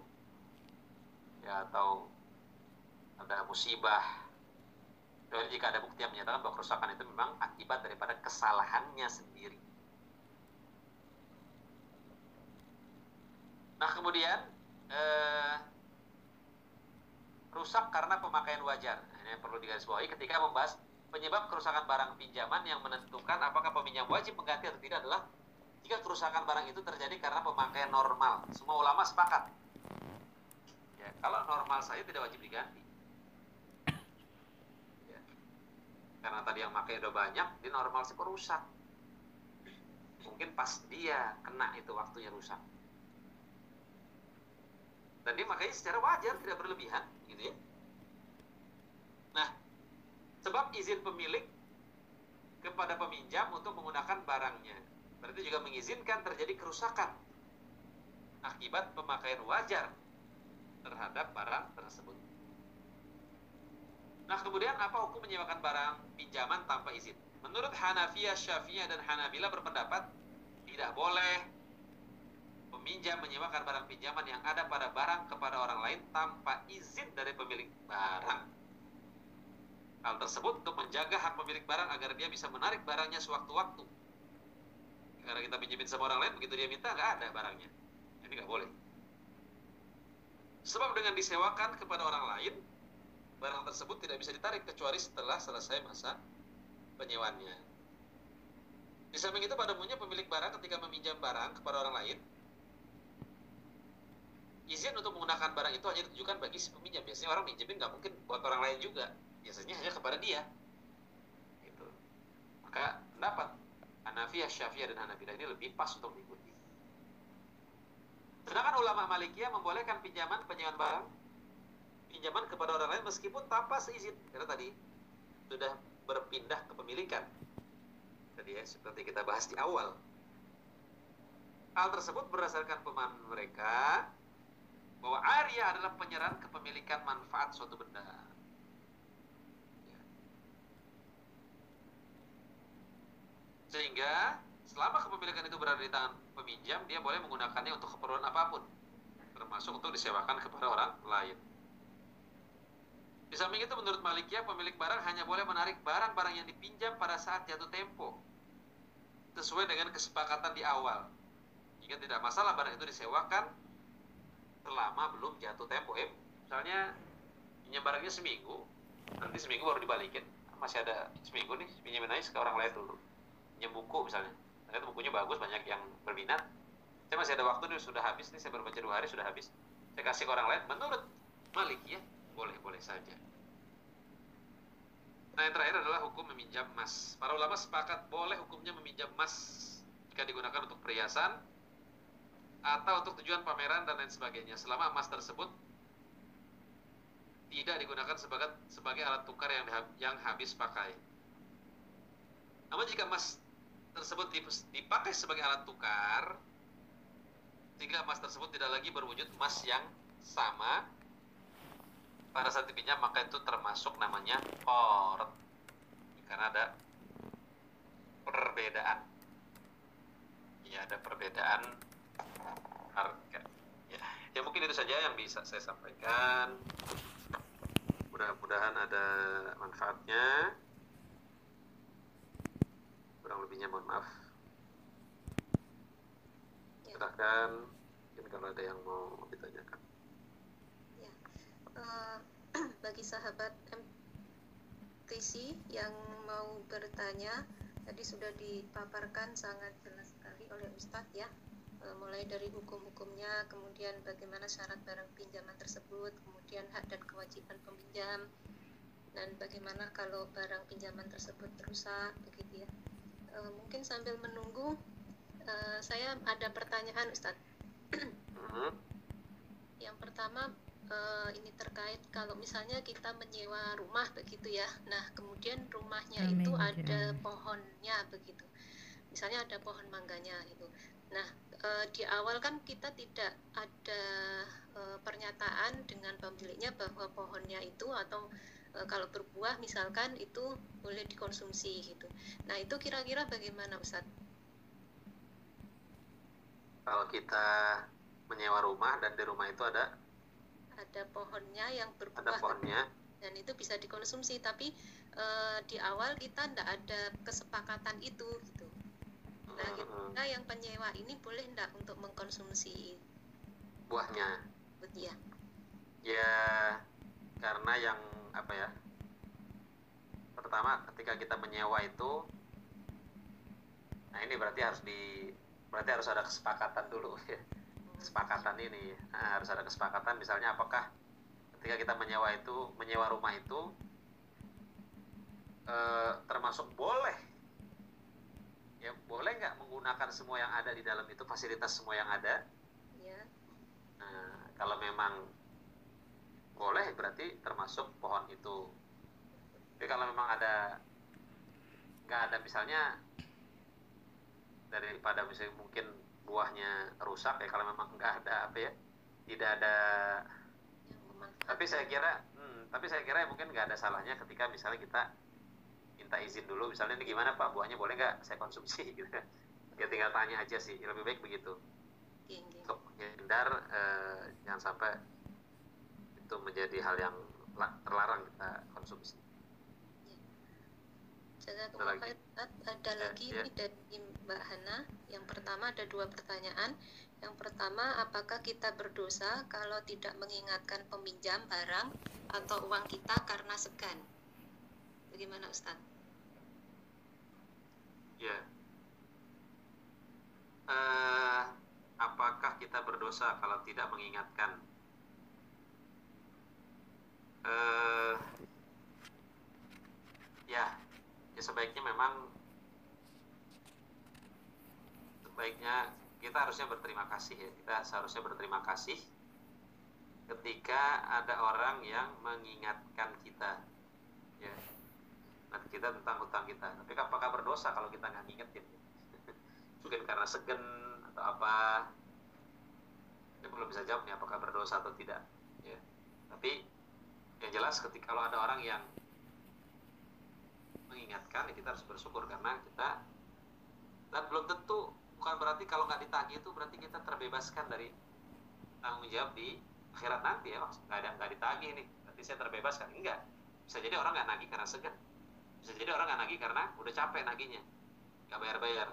ya atau ada musibah Kecuali jika ada bukti yang menyatakan bahwa kerusakan itu memang akibat daripada kesalahannya sendiri. Nah kemudian eh, rusak karena pemakaian wajar. Ini perlu digarisbawahi ketika membahas penyebab kerusakan barang pinjaman yang menentukan apakah peminjam wajib mengganti atau tidak adalah jika kerusakan barang itu terjadi karena pemakaian normal. Semua ulama sepakat. Ya, kalau normal saja tidak wajib diganti. karena tadi yang pakai udah banyak dia normal sih rusak mungkin pas dia kena itu waktunya rusak dan dia makanya secara wajar tidak berlebihan gitu ya sebab izin pemilik kepada peminjam untuk menggunakan barangnya. Berarti juga mengizinkan terjadi kerusakan akibat pemakaian wajar terhadap barang tersebut. Nah kemudian apa hukum menyewakan barang pinjaman tanpa izin? Menurut Hanafiyah, Syafi'iyah dan Hanabila berpendapat tidak boleh peminjam menyewakan barang pinjaman yang ada pada barang kepada orang lain tanpa izin dari pemilik barang. Hal tersebut untuk menjaga hak pemilik barang agar dia bisa menarik barangnya sewaktu-waktu. Karena kita pinjemin sama orang lain, begitu dia minta nggak ada barangnya. Ini nggak boleh. Sebab dengan disewakan kepada orang lain, barang tersebut tidak bisa ditarik kecuali setelah selesai masa penyewaannya. Di samping itu pada umumnya pemilik barang ketika meminjam barang kepada orang lain, izin untuk menggunakan barang itu hanya ditujukan bagi si peminjam. Biasanya orang minjemin nggak mungkin buat orang lain juga. Biasanya hanya kepada dia. Gitu. Maka pendapat Hanafiyah, Syafi'iyah dan Hanabilah ini lebih pas untuk diikuti. Sedangkan ulama Malikiyah membolehkan pinjaman penyewaan barang pinjaman kepada orang lain meskipun tanpa seizin. Karena tadi sudah berpindah kepemilikan. Tadi ya, seperti kita bahas di awal. Hal tersebut berdasarkan pemahaman mereka bahwa Arya adalah penyerahan kepemilikan manfaat suatu benda. Ya. Sehingga selama kepemilikan itu berada di tangan peminjam, dia boleh menggunakannya untuk keperluan apa pun, termasuk untuk disewakan kepada orang lain. Di samping itu menurut Malikiyah pemilik barang hanya boleh menarik barang-barang yang dipinjam pada saat jatuh tempo sesuai dengan kesepakatan di awal. Jika tidak masalah barang itu disewakan selama belum jatuh tempo. Eh, misalnya pinjam barangnya seminggu, nanti seminggu baru dibalikin. Masih ada seminggu nih, pinjamin aja ke orang lain dulu. Pinjam buku misalnya. Ternyata bukunya bagus, banyak yang berminat. Saya masih ada waktu nih, sudah habis nih, saya baru baca dua hari, sudah habis. Saya kasih ke orang lain. Menurut Malikiyah, boleh-boleh saja. Nah yang terakhir adalah hukum meminjam emas. Para ulama sepakat boleh hukumnya meminjam emas jika digunakan untuk perhiasan atau untuk tujuan pameran dan lain sebagainya. Selama emas tersebut tidak digunakan sebagai sebagai alat tukar yang yang habis pakai. Namun jika emas tersebut dipakai sebagai alat tukar, sehingga emas tersebut tidak lagi berwujud emas yang sama, pada saat dipinjam maka itu termasuk namanya qard karena ada perbedaan. Ya ada perbedaan harga. Ya, ya mungkin itu saja yang bisa saya sampaikan. Mudah-mudahan ada manfaatnya kurang lebihnya mohon maaf. Silahkan mungkin kalau ada yang mau ditanyakan. Uh, bagi sahabat MTC yang mau bertanya tadi sudah dipaparkan sangat jelas sekali oleh Ustadz ya. Uh, mulai dari hukum-hukumnya kemudian bagaimana syarat barang pinjaman tersebut kemudian hak dan kewajiban peminjam dan bagaimana kalau barang pinjaman tersebut rusak begitu ya uh, mungkin sambil menunggu uh, saya ada pertanyaan Ustadz yang pertama uh, ini terkait kalau misalnya kita menyewa rumah begitu ya. Nah, kemudian rumahnya amin, itu ada amin. pohonnya begitu. Misalnya ada pohon mangganya itu. Nah, uh, di awal kan kita tidak ada uh, pernyataan dengan pemiliknya bahwa pohonnya itu atau kalau berbuah misalkan itu boleh dikonsumsi gitu. Nah, itu kira-kira bagaimana Ustaz? Kalau kita menyewa rumah dan di rumah itu ada? Ada pohonnya yang berbuah ada pohonnya. Dan itu bisa dikonsumsi tapi e, di awal kita tidak ada kesepakatan itu gitu. Nah kita yang penyewa ini boleh tidak untuk mengkonsumsi? Buahnya? Ya ya karena yang apa ya pertama ketika kita menyewa itu nah ini berarti harus di berarti harus ada kesepakatan dulu ya. Kesepakatan ini nah, harus ada kesepakatan misalnya apakah ketika kita menyewa itu menyewa rumah itu eh, termasuk boleh? Ya boleh nggak menggunakan semua yang ada di dalam itu fasilitas semua yang ada? Ya Nah, kalau memang boleh berarti termasuk pohon itu. Tapi kalau memang ada nggak ada misalnya daripada misalnya mungkin buahnya rusak ya kalau memang nggak ada apa ya tidak ada. Tapi saya kira hmm, tapi saya kira mungkin nggak ada salahnya ketika misalnya kita minta izin dulu. Misalnya ini gimana pak? Buahnya boleh nggak saya konsumsi? Gitu. Ya tinggal tanya aja sih. Lebih baik begitu. Untuk menghindar eh, jangan sampai itu menjadi hal yang la- terlarang kita konsumsi. Jazakumullah Ada lagi? khair, Ustaz. Ada Ya, lagi ya. ini dari Mbak Hana. Yang pertama ada dua pertanyaan. Yang pertama, apakah kita berdosa kalau tidak mengingatkan peminjam barang atau uang kita karena segan? Bagaimana Ustaz? Ya. Eh, apakah kita berdosa kalau tidak mengingatkan? Eh, ya, ya sebaiknya memang sebaiknya kita harusnya berterima kasih ya. Kita seharusnya berterima kasih ketika ada orang yang mengingatkan kita. Ya, kita tentang hutang kita. Tapi apakah berdosa kalau kita nggak ngingetin? Mungkin karena segen atau apa? Kita belum bisa jawab nih apakah berdosa atau tidak. Ya. Tapi yang jelas ketika kalau ada orang yang mengingatkan ya kita harus bersyukur karena kita dan belum tentu bukan berarti kalau nggak ditagih itu berarti kita terbebaskan dari tanggung jawab di akhirat nanti ya Mas. nggak ada nggak ditagih nih berarti saya terbebaskan enggak bisa jadi orang nggak nagih karena segan bisa jadi orang nggak nagih karena udah capek nagihnya nggak bayar-bayar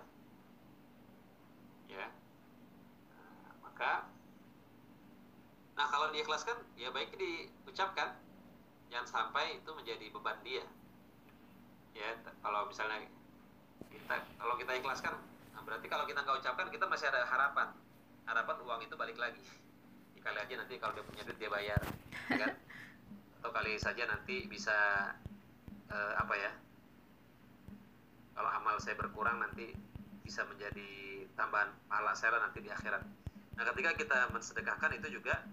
ya Nah, maka nah kalau diikhlaskan ya baik diucapkan jangan sampai itu menjadi beban dia. Ya kalau misalnya kita kalau kita ikhlaskan nah berarti kalau kita nggak ucapkan kita masih ada harapan. Harapan uang itu balik lagi. Ya, kali aja nanti kalau dia punya duit dia bayar ya kan? Atau kali saja nanti bisa eh, apa ya? Kalau amal saya berkurang nanti bisa menjadi tambahan pahala saya nanti di akhirat. Nah ketika kita mensedekahkan itu juga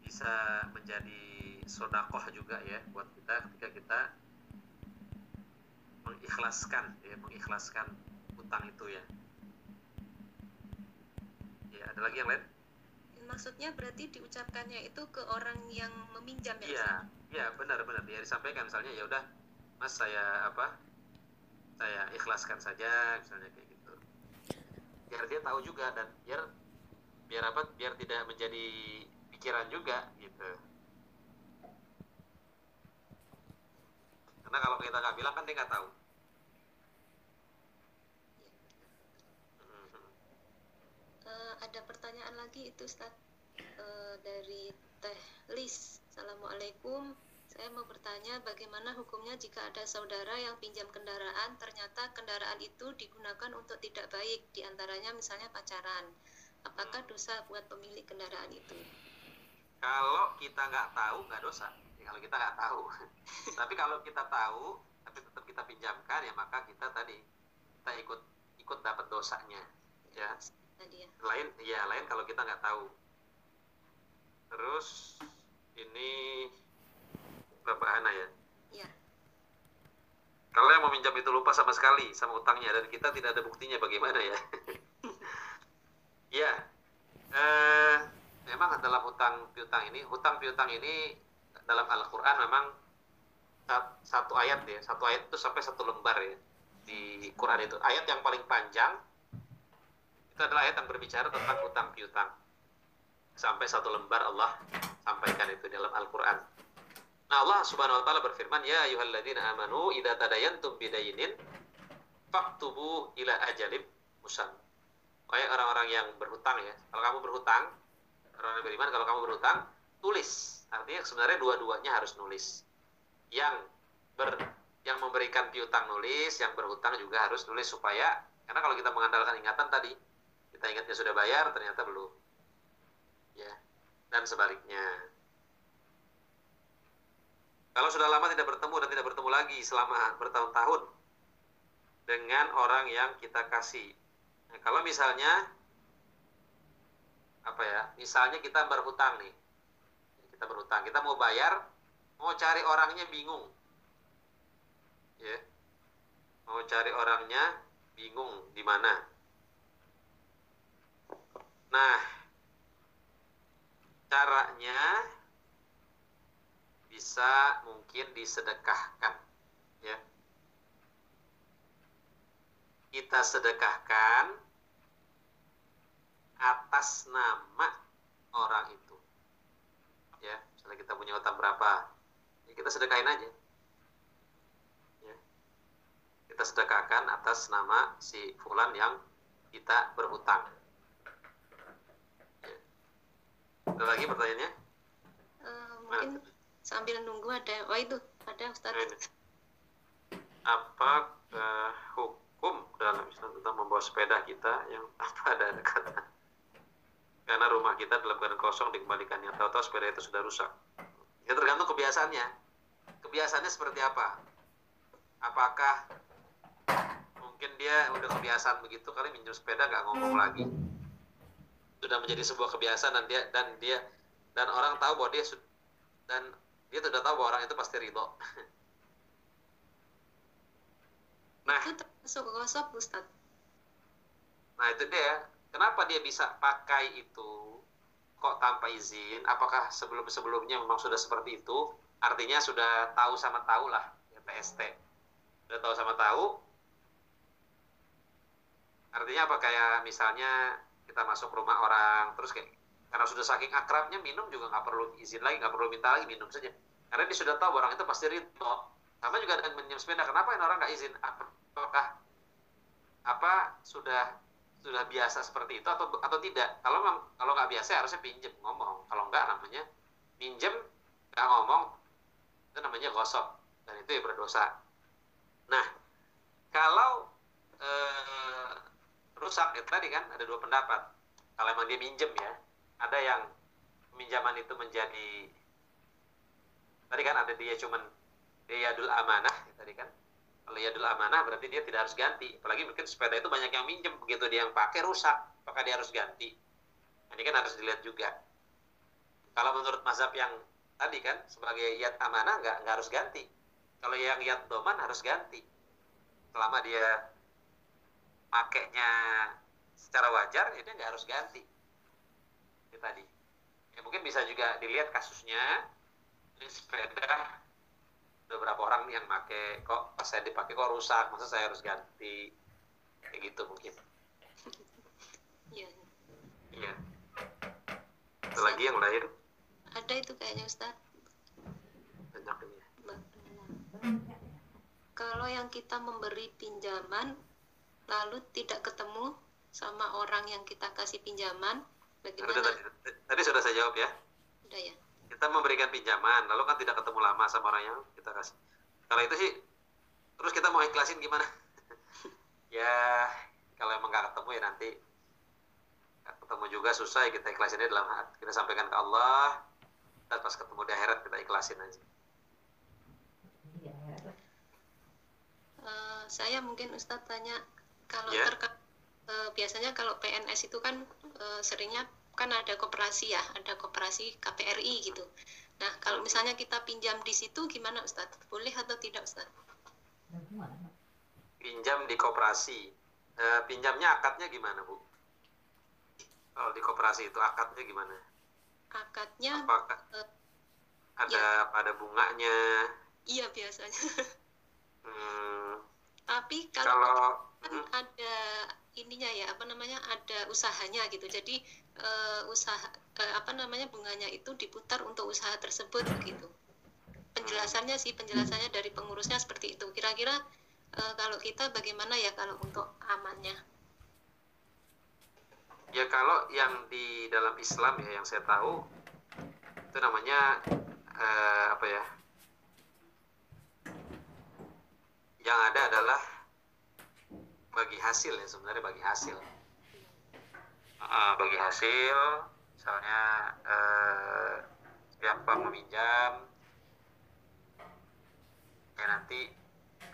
bisa menjadi sodakoh juga ya buat kita ketika kita mengikhlaskan ya mengikhlaskan utang itu ya. Ya ada lagi yang lain? Maksudnya berarti diucapkannya itu ke orang yang meminjam ya iya iya benar benar. Ya disampaikan misalnya ya udah mas saya apa saya ikhlaskan saja misalnya kayak gitu. Biar dia tahu juga dan biar biar apa biar tidak menjadi pikiran juga gitu karena kalau kita nggak bilang kan dia nggak tahu. Eh, ada pertanyaan lagi itu Ustaz Eh, dari Teh Lis. Assalamualaikum. Saya mau bertanya bagaimana hukumnya jika ada saudara yang pinjam kendaraan ternyata kendaraan itu digunakan untuk tidak baik di antaranya misalnya pacaran. Apakah dosa buat pemilik kendaraan itu? kalau kita nggak tahu nggak dosa kalau kita nggak tahu. Tapi kalau kita tahu tapi tetap kita pinjamkan ya maka kita tadi kita ikut ikut dapat dosanya ya. Ya. lain ya lain kalau kita nggak tahu. Terus ini Bapak Hana ya? Ya. kalau yang meminjam itu lupa sama sekali sama utangnya dan kita tidak ada buktinya bagaimana ya. Ya eh, memang dalam hutang piutang ini hutang piutang ini dalam Al-Quran memang sat- satu ayat ya satu ayat itu sampai satu lembar ya di Quran itu. Ayat yang paling panjang itu adalah ayat yang berbicara tentang hutang piutang. Sampai satu lembar Allah sampaikan itu dalam Al-Quran. Nah Allah subhanahu wa ta'ala berfirman Ya ayuhalladzina amanu Ida tadayantum bidayinin Faktubu ila ajalib musam Kayak orang-orang yang berhutang ya. Kalau kamu berhutang Orang yang beriman kalau kamu berhutang Tulis Artinya sebenarnya dua-duanya harus nulis Yang ber yang memberikan piutang nulis Yang berhutang juga harus nulis supaya Karena kalau kita mengandalkan ingatan tadi Kita ingatnya sudah bayar ternyata belum Ya Dan sebaliknya Kalau sudah lama tidak bertemu dan tidak bertemu lagi selama bertahun-tahun dengan orang yang kita kasih. Nah, kalau misalnya apa ya? Misalnya kita berhutang nih. Kita berhutang, kita mau bayar, mau cari orangnya bingung. Ya. Mau cari orangnya bingung di mana. Nah, caranya bisa mungkin disedekahkan ya kita sedekahkan atas nama orang itu ya. Misalnya kita punya utang berapa ya kita sedekahin aja. Ya. Kita sedekahkan atas nama si fulan yang kita berhutang. Ya. ada lagi pertanyaannya? Eh, mungkin sambil nunggu ada wah itu ada Ustadz. Ini. Apa eh, hukum dalam Islam tentang membawa sepeda kita yang apa ada kata karena rumah kita dalam keadaan kosong dikembalikannya tahu-tahu sepeda itu sudah rusak. Ya tergantung kebiasaannya. Kebiasaannya seperti apa? Apakah mungkin dia udah kebiasaan begitu kali minjem sepeda nggak ngomong lagi sudah menjadi sebuah kebiasaan dan dia dan dia dan orang tahu bahwa dia dan dia sudah tahu bahwa orang itu pasti ridho. Nah, itu termasuk gosok Ustadz nah itu dia. Kenapa dia bisa pakai itu kok tanpa izin? Apakah sebelum-sebelumnya memang sudah seperti itu? Artinya sudah tahu sama tahu lah, ya PST. Sudah tahu sama tahu. Artinya apa kayak misalnya kita masuk rumah orang terus kayak karena sudah saking akrabnya minum juga nggak perlu izin lagi nggak perlu minta lagi minum saja karena dia sudah tahu orang itu pasti ridho sama juga dengan minjem sepeda kenapa orang nggak izin apakah apa sudah sudah biasa seperti itu atau atau tidak. Kalau kalau nggak biasa harusnya pinjem ngomong. Kalau nggak namanya minjem nggak ngomong itu namanya gosok. Dan itu ya berdosa. Nah kalau eh, rusak itu tadi kan ada dua pendapat. Kalau emang dia minjem ya ada yang peminjaman itu menjadi tadi kan ada dia cuman dia yadul amanah tadi kan kalau yadul amanah berarti dia tidak harus ganti. Apalagi mungkin sepeda itu banyak yang minjem. Begitu dia yang pakai rusak. Maka dia harus ganti. Ini kan harus dilihat juga. Kalau menurut mazhab yang tadi kan sebagai yad amanah nggak nggak harus ganti. Kalau yang yad doman harus ganti. Selama dia pakainya secara wajar itu nggak harus ganti. Itu tadi. Ya mungkin bisa juga dilihat kasusnya. Ini sepeda beberapa orang yang pakai kok pas saya dipakai kok rusak masa saya harus ganti? Kayak gitu mungkin. Iya. iya. Ada lagi yang lain? Ada itu kayaknya Ustadz banyak ini. Kalau yang kita memberi pinjaman lalu tidak ketemu sama orang yang kita kasih pinjaman bagaimana? tadi, tadi sudah saya jawab ya. Udah ya kita memberikan pinjaman lalu kan tidak ketemu lama sama orang yang kita kasih. Kalau itu sih terus kita mau ikhlasin gimana? Ya kalau emang nggak ketemu ya nanti nggak ketemu juga susah ya kita ikhlasinnya dalam hati. Kita sampaikan ke Allah dan pas ketemu di akhirat kita ikhlasin aja. Eh, saya mungkin Ustadz tanya kalau Ya. terkait eh, biasanya kalau PNS itu kan eh, seringnya kan ada koperasi ya, ada koperasi KPRI gitu. Nah, kalau misalnya kita pinjam di situ gimana Ustadz? Boleh atau tidak Ustadz? pinjam di koperasi Eh, pinjamnya akadnya gimana bu kalau di koperasi itu akadnya gimana Akadnya apakah eh, ada pada bunganya iya biasanya. Hmm, Tapi kalau kalau kan hmm, ada ininya ya apa namanya ada usahanya gitu jadi eh, usaha eh, apa namanya bunganya itu diputar untuk usaha tersebut gitu penjelasannya sih penjelasannya dari pengurusnya seperti itu kira-kira eh, kalau kita bagaimana ya kalau untuk amannya Ya kalau yang di dalam Islam ya yang saya tahu itu namanya eh, apa ya? Yang ada adalah bagi hasil ya sebenarnya bagi hasil. Ah, bagi hasil, misalnya eh, siapa meminjam kayak nanti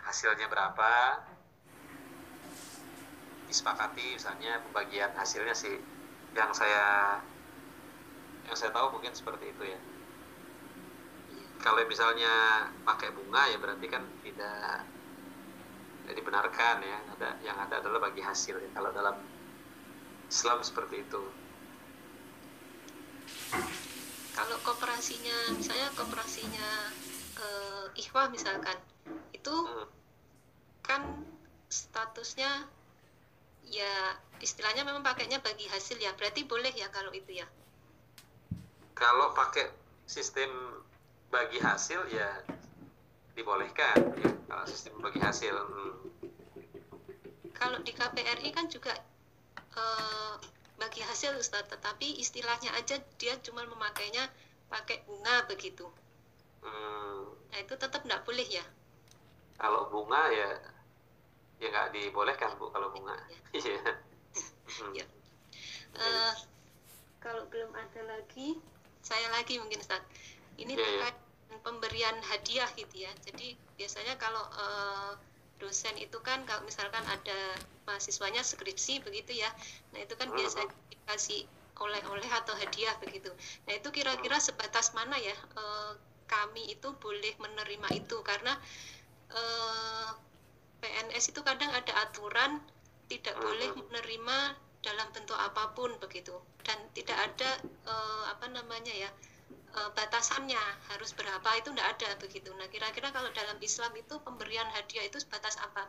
hasilnya berapa? Disepakati misalnya pembagian hasilnya sih. Yang saya yang saya tahu mungkin seperti itu ya. Kalau misalnya pakai bunga ya berarti kan tidak tidak dibenarkan ya. Ada yang ada adalah bagi hasil ya. kalau dalam Islam seperti itu kalau kooperasinya misalnya kooperasinya eh, ikhwah misalkan itu Hmm. kan statusnya ya istilahnya memang pakainya bagi hasil ya berarti boleh ya kalau itu ya kalau pakai sistem bagi hasil ya dibolehkan ya kalau sistem bagi hasil hmm. kalau di KPRI kan juga eh, bagi hasil Ustaz tetapi istilahnya aja dia cuma memakainya pakai bunga begitu. Hmm, nah itu tetap tidak boleh ya? Kalau bunga ya ya nggak dibolehkan bu kalau bunga. Iya. Ya. Eh, kalau belum ada lagi saya lagi mungkin Ustaz ini iya. terkait dengan pemberian hadiah gitu ya. Jadi biasanya kalau eh, dosen itu kan kalau misalkan ada mahasiswanya skripsi begitu ya. Nah itu kan Mhm. biasanya dikasih oleh-oleh atau hadiah begitu. Nah itu kira-kira sebatas mana ya eh, kami itu boleh menerima itu? Karena eh, PNS itu kadang ada aturan tidak boleh menerima dalam bentuk apa pun begitu. Dan tidak ada eh, apa namanya ya eh, batasannya harus berapa itu tidak ada begitu nah kira-kira kalau dalam Islam itu pemberian hadiah itu sebatas apa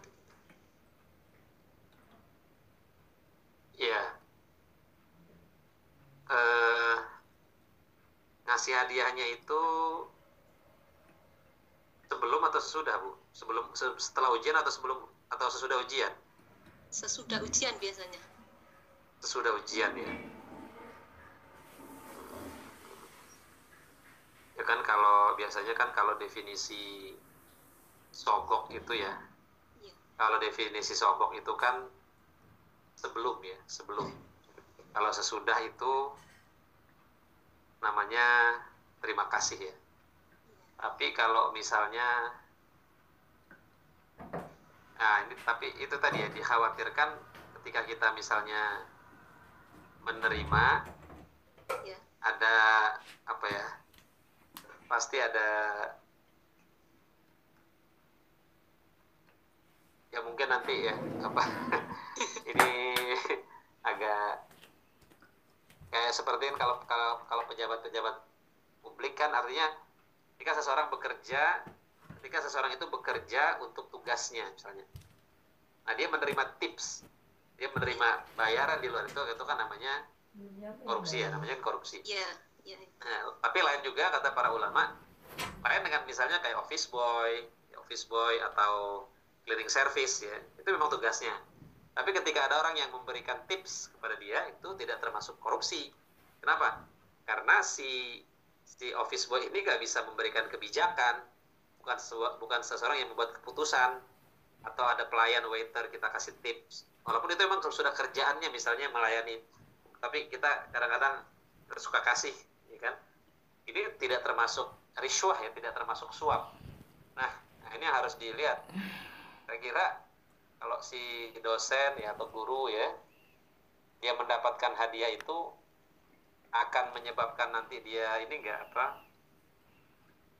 Iya. Eh, ngasih hadiahnya itu sebelum atau sesudah bu? Sebelum se- setelah ujian atau sebelum atau sesudah ujian? sesudah ujian biasanya Sesudah ujian ya. Ya kan kalau biasanya kan kalau definisi sogok itu ya, Iya. kalau definisi sogok itu kan sebelum ya, sebelum. Kalau sesudah itu namanya terima kasih ya. Tapi kalau misalnya Nah, ini tapi itu tadi ya dikhawatirkan ketika kita misalnya menerima ya ada apa ya? Pasti ada ya mungkin nanti ya apa ini agak kayak seperti ini kalau kalau kalau pejabat-pejabat publik kan artinya ketika seseorang bekerja ketika seseorang itu bekerja untuk tugasnya misalnya. Nah dia menerima tips dia menerima bayaran di luar itu itu kan namanya korupsi ya namanya korupsi. Ya Nah, tapi lain juga kata para ulama, lain dengan misalnya kayak office boy, office boy atau cleaning service ya, itu memang tugasnya. Tapi ketika ada orang yang memberikan tips kepada dia itu tidak termasuk korupsi. Kenapa? Karena si si office boy ini gak bisa memberikan kebijakan, bukan bukan seseorang yang membuat keputusan atau ada pelayan waiter kita kasih tips. Walaupun itu memang sudah kerjaannya misalnya melayani, tapi kita kadang-kadang suka kasih, ya kan? Ini tidak termasuk riswah ya, tidak termasuk suap. Nah, nah ini harus dilihat. Kira-kira kalau si dosen ya atau guru ya, dia mendapatkan hadiah itu akan menyebabkan nanti dia ini enggak apa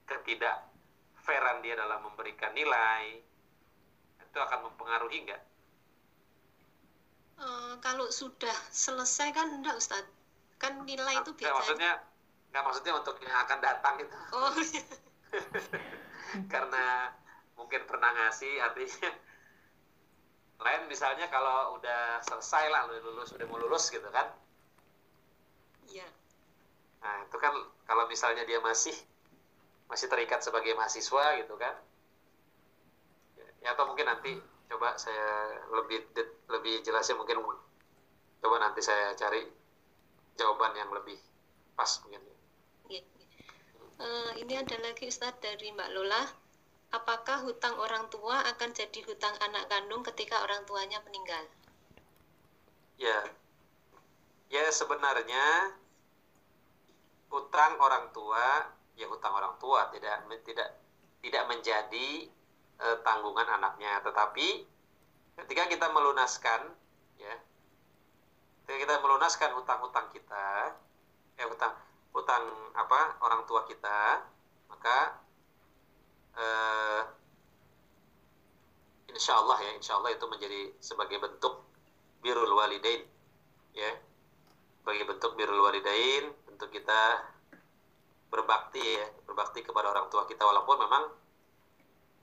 ketidak fairan dia dalam memberikan nilai itu akan mempengaruhi enggak? Eh, kalau sudah selesai kan enggak Ustadz kan nilai itu biasanya maksudnya enggak maksudnya untuk yang akan datang itu. Oh. Karena mungkin pernah ngasih artinya lain misalnya kalau udah selesai lah lu lulus udah mau lulus gitu kan. Iya. Nah itu kan kalau misalnya dia masih masih terikat sebagai mahasiswa gitu kan. Ya atau mungkin nanti coba saya lebih lebih jelasnya mungkin coba nanti saya cari jawaban yang lebih pas mungkin Eh, ini ada lagi Ustadz dari Mbak Lola. Apakah hutang orang tua akan jadi hutang anak kandung ketika orang tuanya meninggal? Ya, ya sebenarnya hutang orang tua, ya hutang orang tua tidak tidak tidak menjadi eh, tanggungan anaknya. Tetapi ketika kita melunaskan ya ketika kita melunaskan hutang-hutang kita eh hutang hutang apa orang tua kita maka eh, insya Allah ya insya Allah itu menjadi sebagai bentuk birul walidain ya. Sebagai bentuk birul walidain untuk kita berbakti ya berbakti kepada orang tua kita. Walaupun memang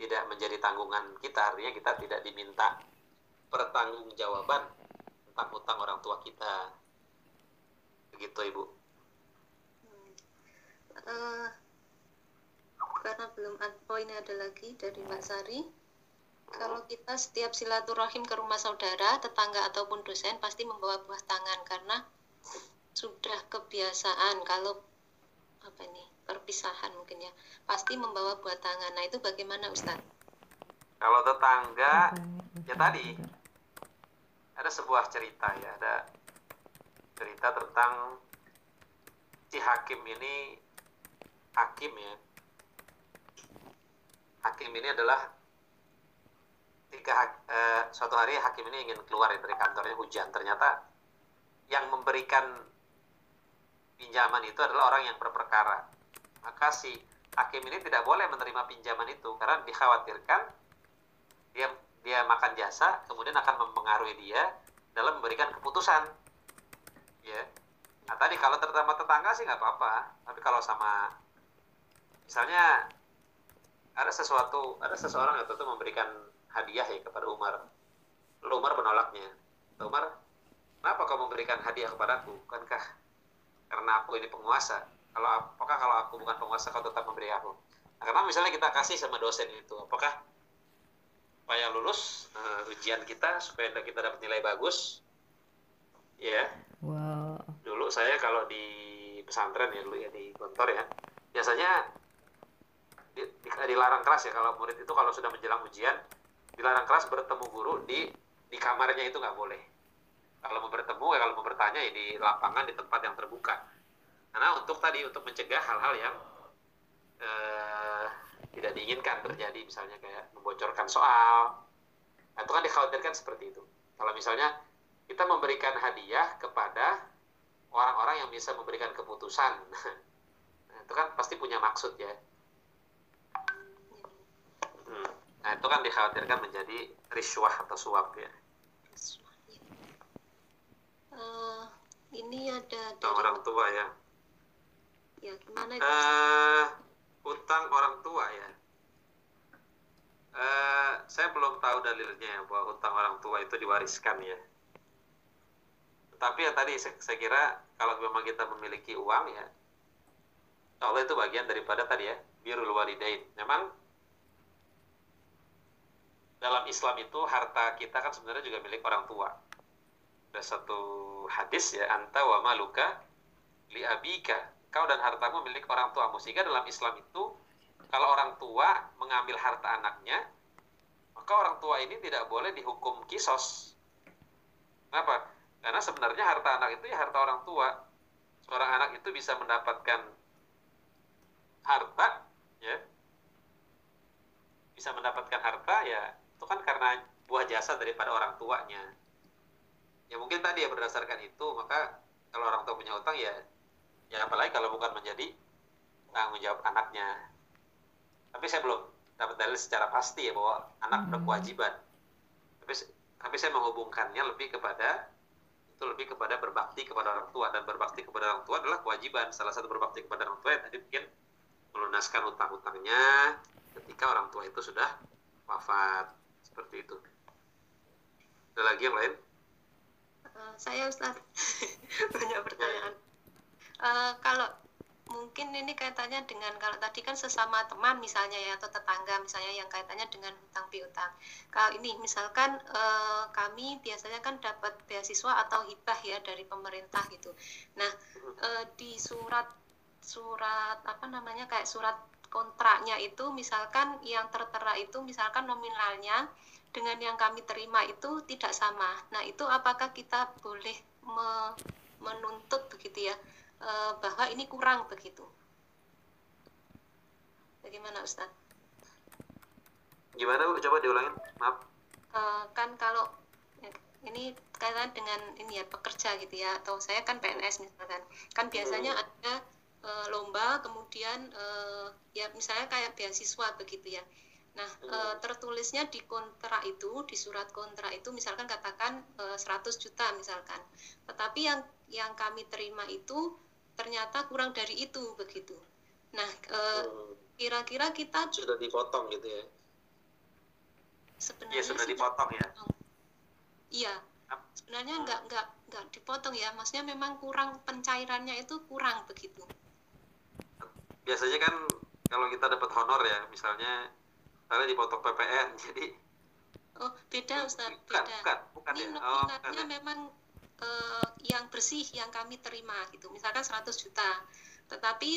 tidak menjadi tanggungan kita artinya kita tidak diminta pertanggungjawaban tentang utang orang tua kita. Begitu ibu Eh, karena belum ada, oh ini ada lagi dari Mbak Sari. Kalau kita setiap silaturahim ke rumah saudara, tetangga ataupun dosen pasti membawa buah tangan karena sudah kebiasaan kalau apa ini perpisahan mungkin ya pasti membawa buah tangan. Nah itu bagaimana Ustadz? kalau tetangga ya tadi ada sebuah cerita ya ada cerita tentang si hakim ini hakim ya. Hakim ini adalah hak- eh, suatu hari hakim ini ingin keluar dari kantornya hujan ternyata yang memberikan pinjaman itu adalah orang yang berperkara. Maka si hakim ini tidak boleh menerima pinjaman itu karena dikhawatirkan dia dia makan jasa kemudian akan mempengaruhi dia dalam memberikan keputusan. Ya. Nah tadi kalau terutama tetangga sih nggak apa-apa tapi kalau sama misalnya ada sesuatu ada seseorang yang tentu memberikan hadiah ya kepada Umar. Lalu Umar menolaknya. Umar kenapa kau memberikan hadiah kepadaku bukankah karena aku ini penguasa? Kalau apakah kalau aku bukan penguasa kau tetap memberi aku? Nah, karena misalnya kita kasih sama dosen itu apakah supaya lulus eh, ujian kita supaya kita dapat nilai bagus? Ya. Wow. dulu saya kalau di pesantren ya dulu ya di kantor ya biasanya di, di- dilarang keras ya kalau murid itu kalau sudah menjelang ujian dilarang keras bertemu guru di di kamarnya itu nggak boleh. Kalau mau bertemu ya kalau mau bertanya ya di lapangan di tempat yang terbuka. Karena untuk tadi untuk mencegah hal-hal yang eh, tidak diinginkan terjadi misalnya kayak membocorkan soal Nah, itu kan dikhawatirkan seperti itu. Kalau misalnya kita memberikan hadiah kepada orang-orang yang bisa memberikan keputusan nah, itu kan pasti punya maksud ya Hmm. nah itu kan dikhawatirkan menjadi riswah atau suap ya. Eh, ini ada dari orang tua ya. Ya gimana itu? eh utang orang tua ya. Eh saya belum tahu dalilnya ya bahwa utang orang tua itu diwariskan ya. Tapi ya tadi saya, saya kira kalau memang kita memiliki uang ya Allah itu bagian daripada tadi ya birul walidain. Memang dalam Islam itu harta kita kan sebenarnya juga milik orang tua. Ada satu hadis ya anta wa maluka li abika. Kau dan hartamu milik orang tuamu. Sehingga dalam Islam itu kalau orang tua mengambil harta anaknya maka orang tua ini tidak boleh dihukum kisos. Kenapa? Karena sebenarnya harta anak itu ya harta orang tua. Seorang anak itu bisa mendapatkan harta ya. Bisa mendapatkan harta ya itu kan karena buah jasa daripada orang tuanya. Ya mungkin tadi ya berdasarkan itu maka kalau orang tua punya utang ya ya apalagi kalau bukan menjadi tanggung jawab anaknya. Tapi saya belum dapat dalil secara pasti ya bahwa anak berkewajiban. Tapi tapi saya menghubungkannya lebih kepada itu lebih kepada berbakti kepada orang tua. Dan berbakti kepada orang tua adalah kewajiban. Salah satu berbakti kepada orang tua ya tadi mungkin melunaskan utang-utangnya ketika orang tua itu sudah wafat seperti itu ada lagi yang lain Eh, saya Ustaz banyak pertanyaan. Eh, kalau mungkin ini kaitannya dengan kalau tadi kan sesama teman misalnya ya atau tetangga misalnya yang kaitannya dengan hutang piutang. Kalau ini misalkan eh, kami biasanya kan dapat beasiswa atau hibah ya dari pemerintah gitu. Nah eh, di surat surat apa namanya kayak surat kontraknya itu misalkan yang tertera itu misalkan nominalnya dengan yang kami terima itu tidak sama. Nah, itu apakah kita boleh me- menuntut begitu ya eh, bahwa ini kurang begitu? Bagaimana Ustaz? gimana bu coba diulangin maaf Eh, kan kalau ini kaitan dengan ini ya pekerja gitu ya atau saya kan PNS misalkan kan biasanya Hmm. ada eh, lomba kemudian eh, ya misalnya kayak beasiswa begitu ya. Nah Hmm. eh, tertulisnya di kontrak itu di surat kontrak itu misalkan katakan eh, 100 juta misalkan. Tetapi yang yang kami terima itu ternyata kurang dari itu begitu. Nah Hmm, kira-kira kita sudah dipotong gitu ya? Sebenarnya iya sudah dipotong ya? Iya, sebenarnya nggak nggak nggak dipotong ya, maksudnya memang kurang pencairannya itu kurang begitu. Biasanya kan kalau kita dapat honor ya misalnya misalnya dipotong PPN jadi Oh beda Ustaz, bukan beda. bukan bukan Ini ya oh bukan ya. memang eh, yang bersih yang kami terima gitu, misalkan 100 juta. Tetapi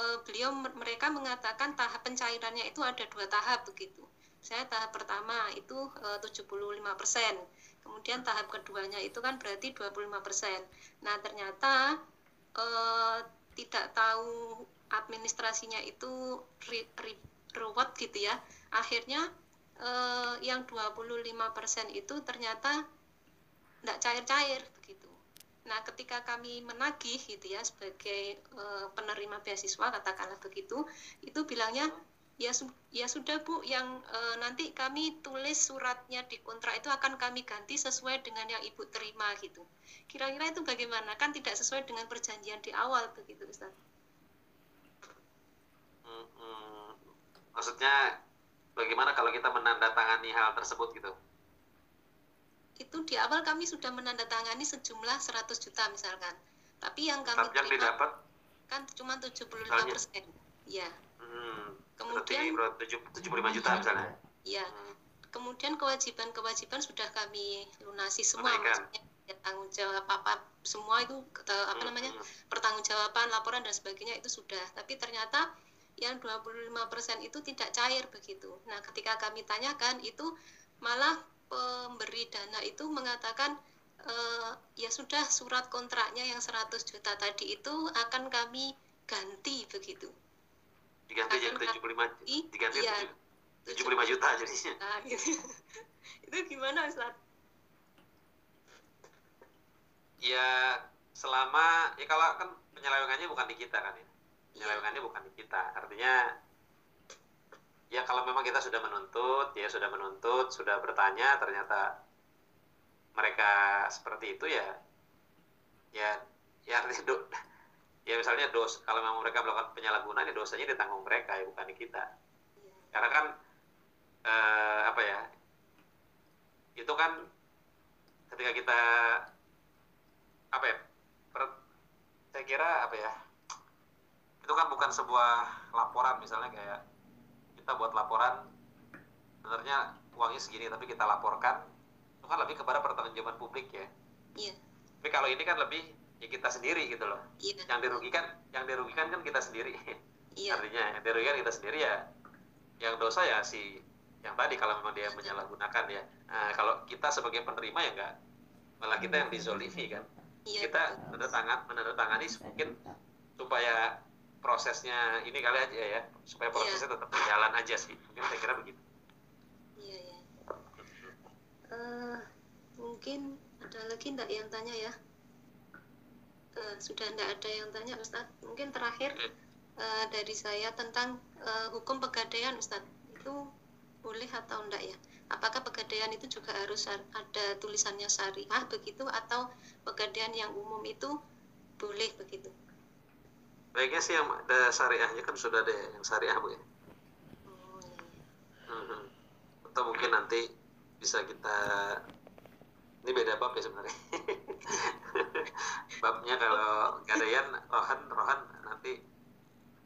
eh, beliau mereka mengatakan tahap pencairannya itu ada dua tahap begitu. Saya tahap pertama itu eh, 75 persen, kemudian tahap keduanya itu kan berarti 25 persen. Nah ternyata eh, tidak tahu administrasinya itu ruwet gitu ya. Akhirnya eh, yang 25% itu ternyata tidak cair-cair begitu. Nah, ketika kami menagih gitu ya sebagai eh, penerima beasiswa katakanlah begitu, itu bilangnya ya su- ya sudah Bu yang eh, nanti kami tulis suratnya di kontrak itu akan kami ganti sesuai dengan yang Ibu terima gitu. Kira-kira itu bagaimana? Kan tidak sesuai dengan perjanjian di awal begitu Ustaz. Hmm, hmm. maksudnya bagaimana kalau kita menandatangani hal tersebut gitu? Itu di awal kami sudah menandatangani sejumlah 100 juta misalkan. Tapi yang kami tapi yang terima didapat? Kan cuma 75 Misalnya? persen. Ya hmm, Kemudian-? Tujuh- 75 juta misalnya? Ya Hmm, kemudian kewajiban-kewajiban sudah kami lunasi semua maksudnya ya, tanggung jawab apa semua itu eh, apa namanya hmm. pertanggungjawaban laporan dan sebagainya itu sudah. Tapi ternyata yang 25% itu tidak cair begitu nah ketika kami tanyakan itu malah pemberi dana itu mengatakan eh, ya sudah surat kontraknya yang 100 juta tadi itu akan kami ganti begitu diganti jadi akan 75 I- diganti iya. tujuh- 75 juta jadinya Nah, gitu. itu gimana Ustaz? ya selama ya kalau kan penyelewengannya bukan di kita kan ya penyelewengannya bukan di kita. Artinya ya kalau memang kita sudah menuntut ya sudah menuntut sudah bertanya ternyata mereka seperti itu ya ya ya artinya do, ya misalnya dos kalau memang mereka melakukan penyalahgunaan ya dosanya ditanggung mereka ya bukan di kita. Karena kan eh, apa ya itu kan ketika kita apa ya per- saya kira apa ya itu kan bukan sebuah laporan misalnya kayak kita buat laporan sebenarnya uangnya segini tapi kita laporkan itu kan lebih kepada pertanggungjawaban publik ya. Iya, tapi kalau ini kan lebih ya kita sendiri gitu loh. Iya, yang dirugikan yang dirugikan kan kita sendiri. Iya, artinya yang dirugikan kita sendiri ya yang dosa ya si yang tadi kalau memang dia menyalahgunakan ya. Nah, kalau kita sebagai penerima ya enggak malah kita yang dizolimi kan. Iya. kita menandatangan menandatangani mungkin supaya prosesnya ini kali aja ya supaya prosesnya tetap berjalan aja sih mungkin saya kira begitu Iya, iya. Eh, mungkin ada lagi enggak yang tanya ya? Eh, sudah enggak ada yang tanya Ustaz. Mungkin terakhir eh, dari saya tentang eh, hukum pegadaian Ustaz. Itu boleh atau enggak ya? Apakah pegadaian itu juga harus har- ada tulisannya syariah begitu atau pegadaian yang umum itu boleh begitu? Baiknya sih yang ada syariahnya kan sudah ada yang syariah bu ya Oh, iya, iya. Mhm. atau mungkin nanti bisa kita ini beda bab ya sebenarnya babnya kalau gadaian rohan rohan nanti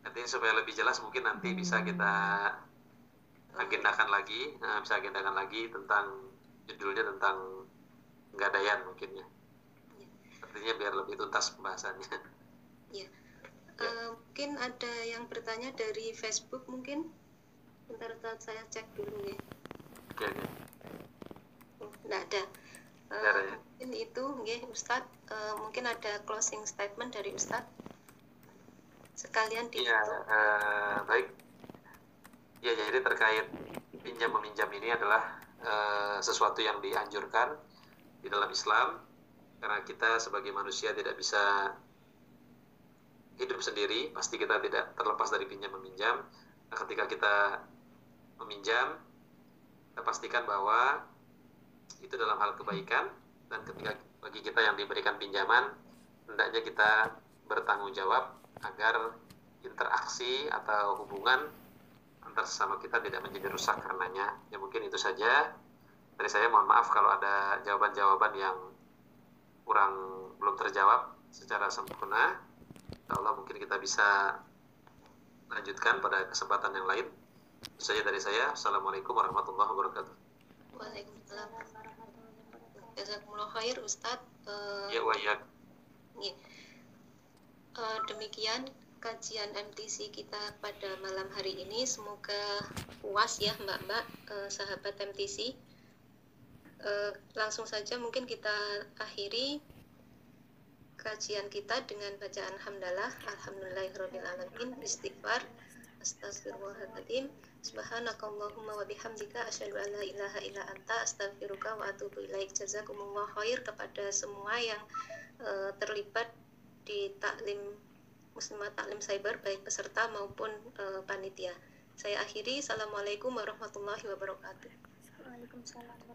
nanti supaya lebih jelas mungkin nanti bisa kita agendakan lagi nah, bisa agendakan lagi tentang judulnya tentang gadaian mungkin ya artinya biar lebih tuntas pembahasannya Ya. Eh, mungkin ada yang bertanya dari Facebook mungkin. Bentar, bentar saya cek dulu ya. oke oke Oh, Nggak ada. Nggak ada ya? mungkin itu, nggih, Ustadz. eh, mungkin ada closing statement dari Ustadz. Sekalian Iya, ditutup. eh, baik. Ya, jadi terkait pinjam meminjam ini adalah uh, sesuatu yang dianjurkan di dalam Islam karena kita sebagai manusia tidak bisa hidup sendiri pasti kita tidak terlepas dari pinjam meminjam nah, ketika kita meminjam kita pastikan bahwa itu dalam hal kebaikan dan ketika bagi kita yang diberikan pinjaman hendaknya kita bertanggung jawab agar interaksi atau hubungan antar sesama kita tidak menjadi rusak karenanya. Ya mungkin itu saja. Dari saya mohon maaf kalau ada jawaban-jawaban yang kurang belum terjawab secara sempurna. Allah mungkin kita bisa lanjutkan pada kesempatan yang lain. Itu saja dari saya. Assalamualaikum warahmatullahi wabarakatuh. Waalaikumsalam. Jazakumullah khair Ustadz. Uh, ya. Uh, demikian kajian MTC kita pada malam hari ini. Semoga puas ya Mbak-mbak eh, sahabat MTC. Eh, langsung saja mungkin kita akhiri kajian kita dengan bacaan hamdalah alhamdulillahirobbilalamin istighfar astagfirullahaladzim subhanakallahumma wa bihamdika asyhadu an la ilaha illa anta astaghfiruka wa atubu ilaik jazakumullah khair kepada semua yang uh, terlibat di taklim Muslimat Taklim Cyber baik peserta maupun uh, panitia. Saya akhiri. Assalamualaikum warahmatullahi wabarakatuh. Waalaikumsalam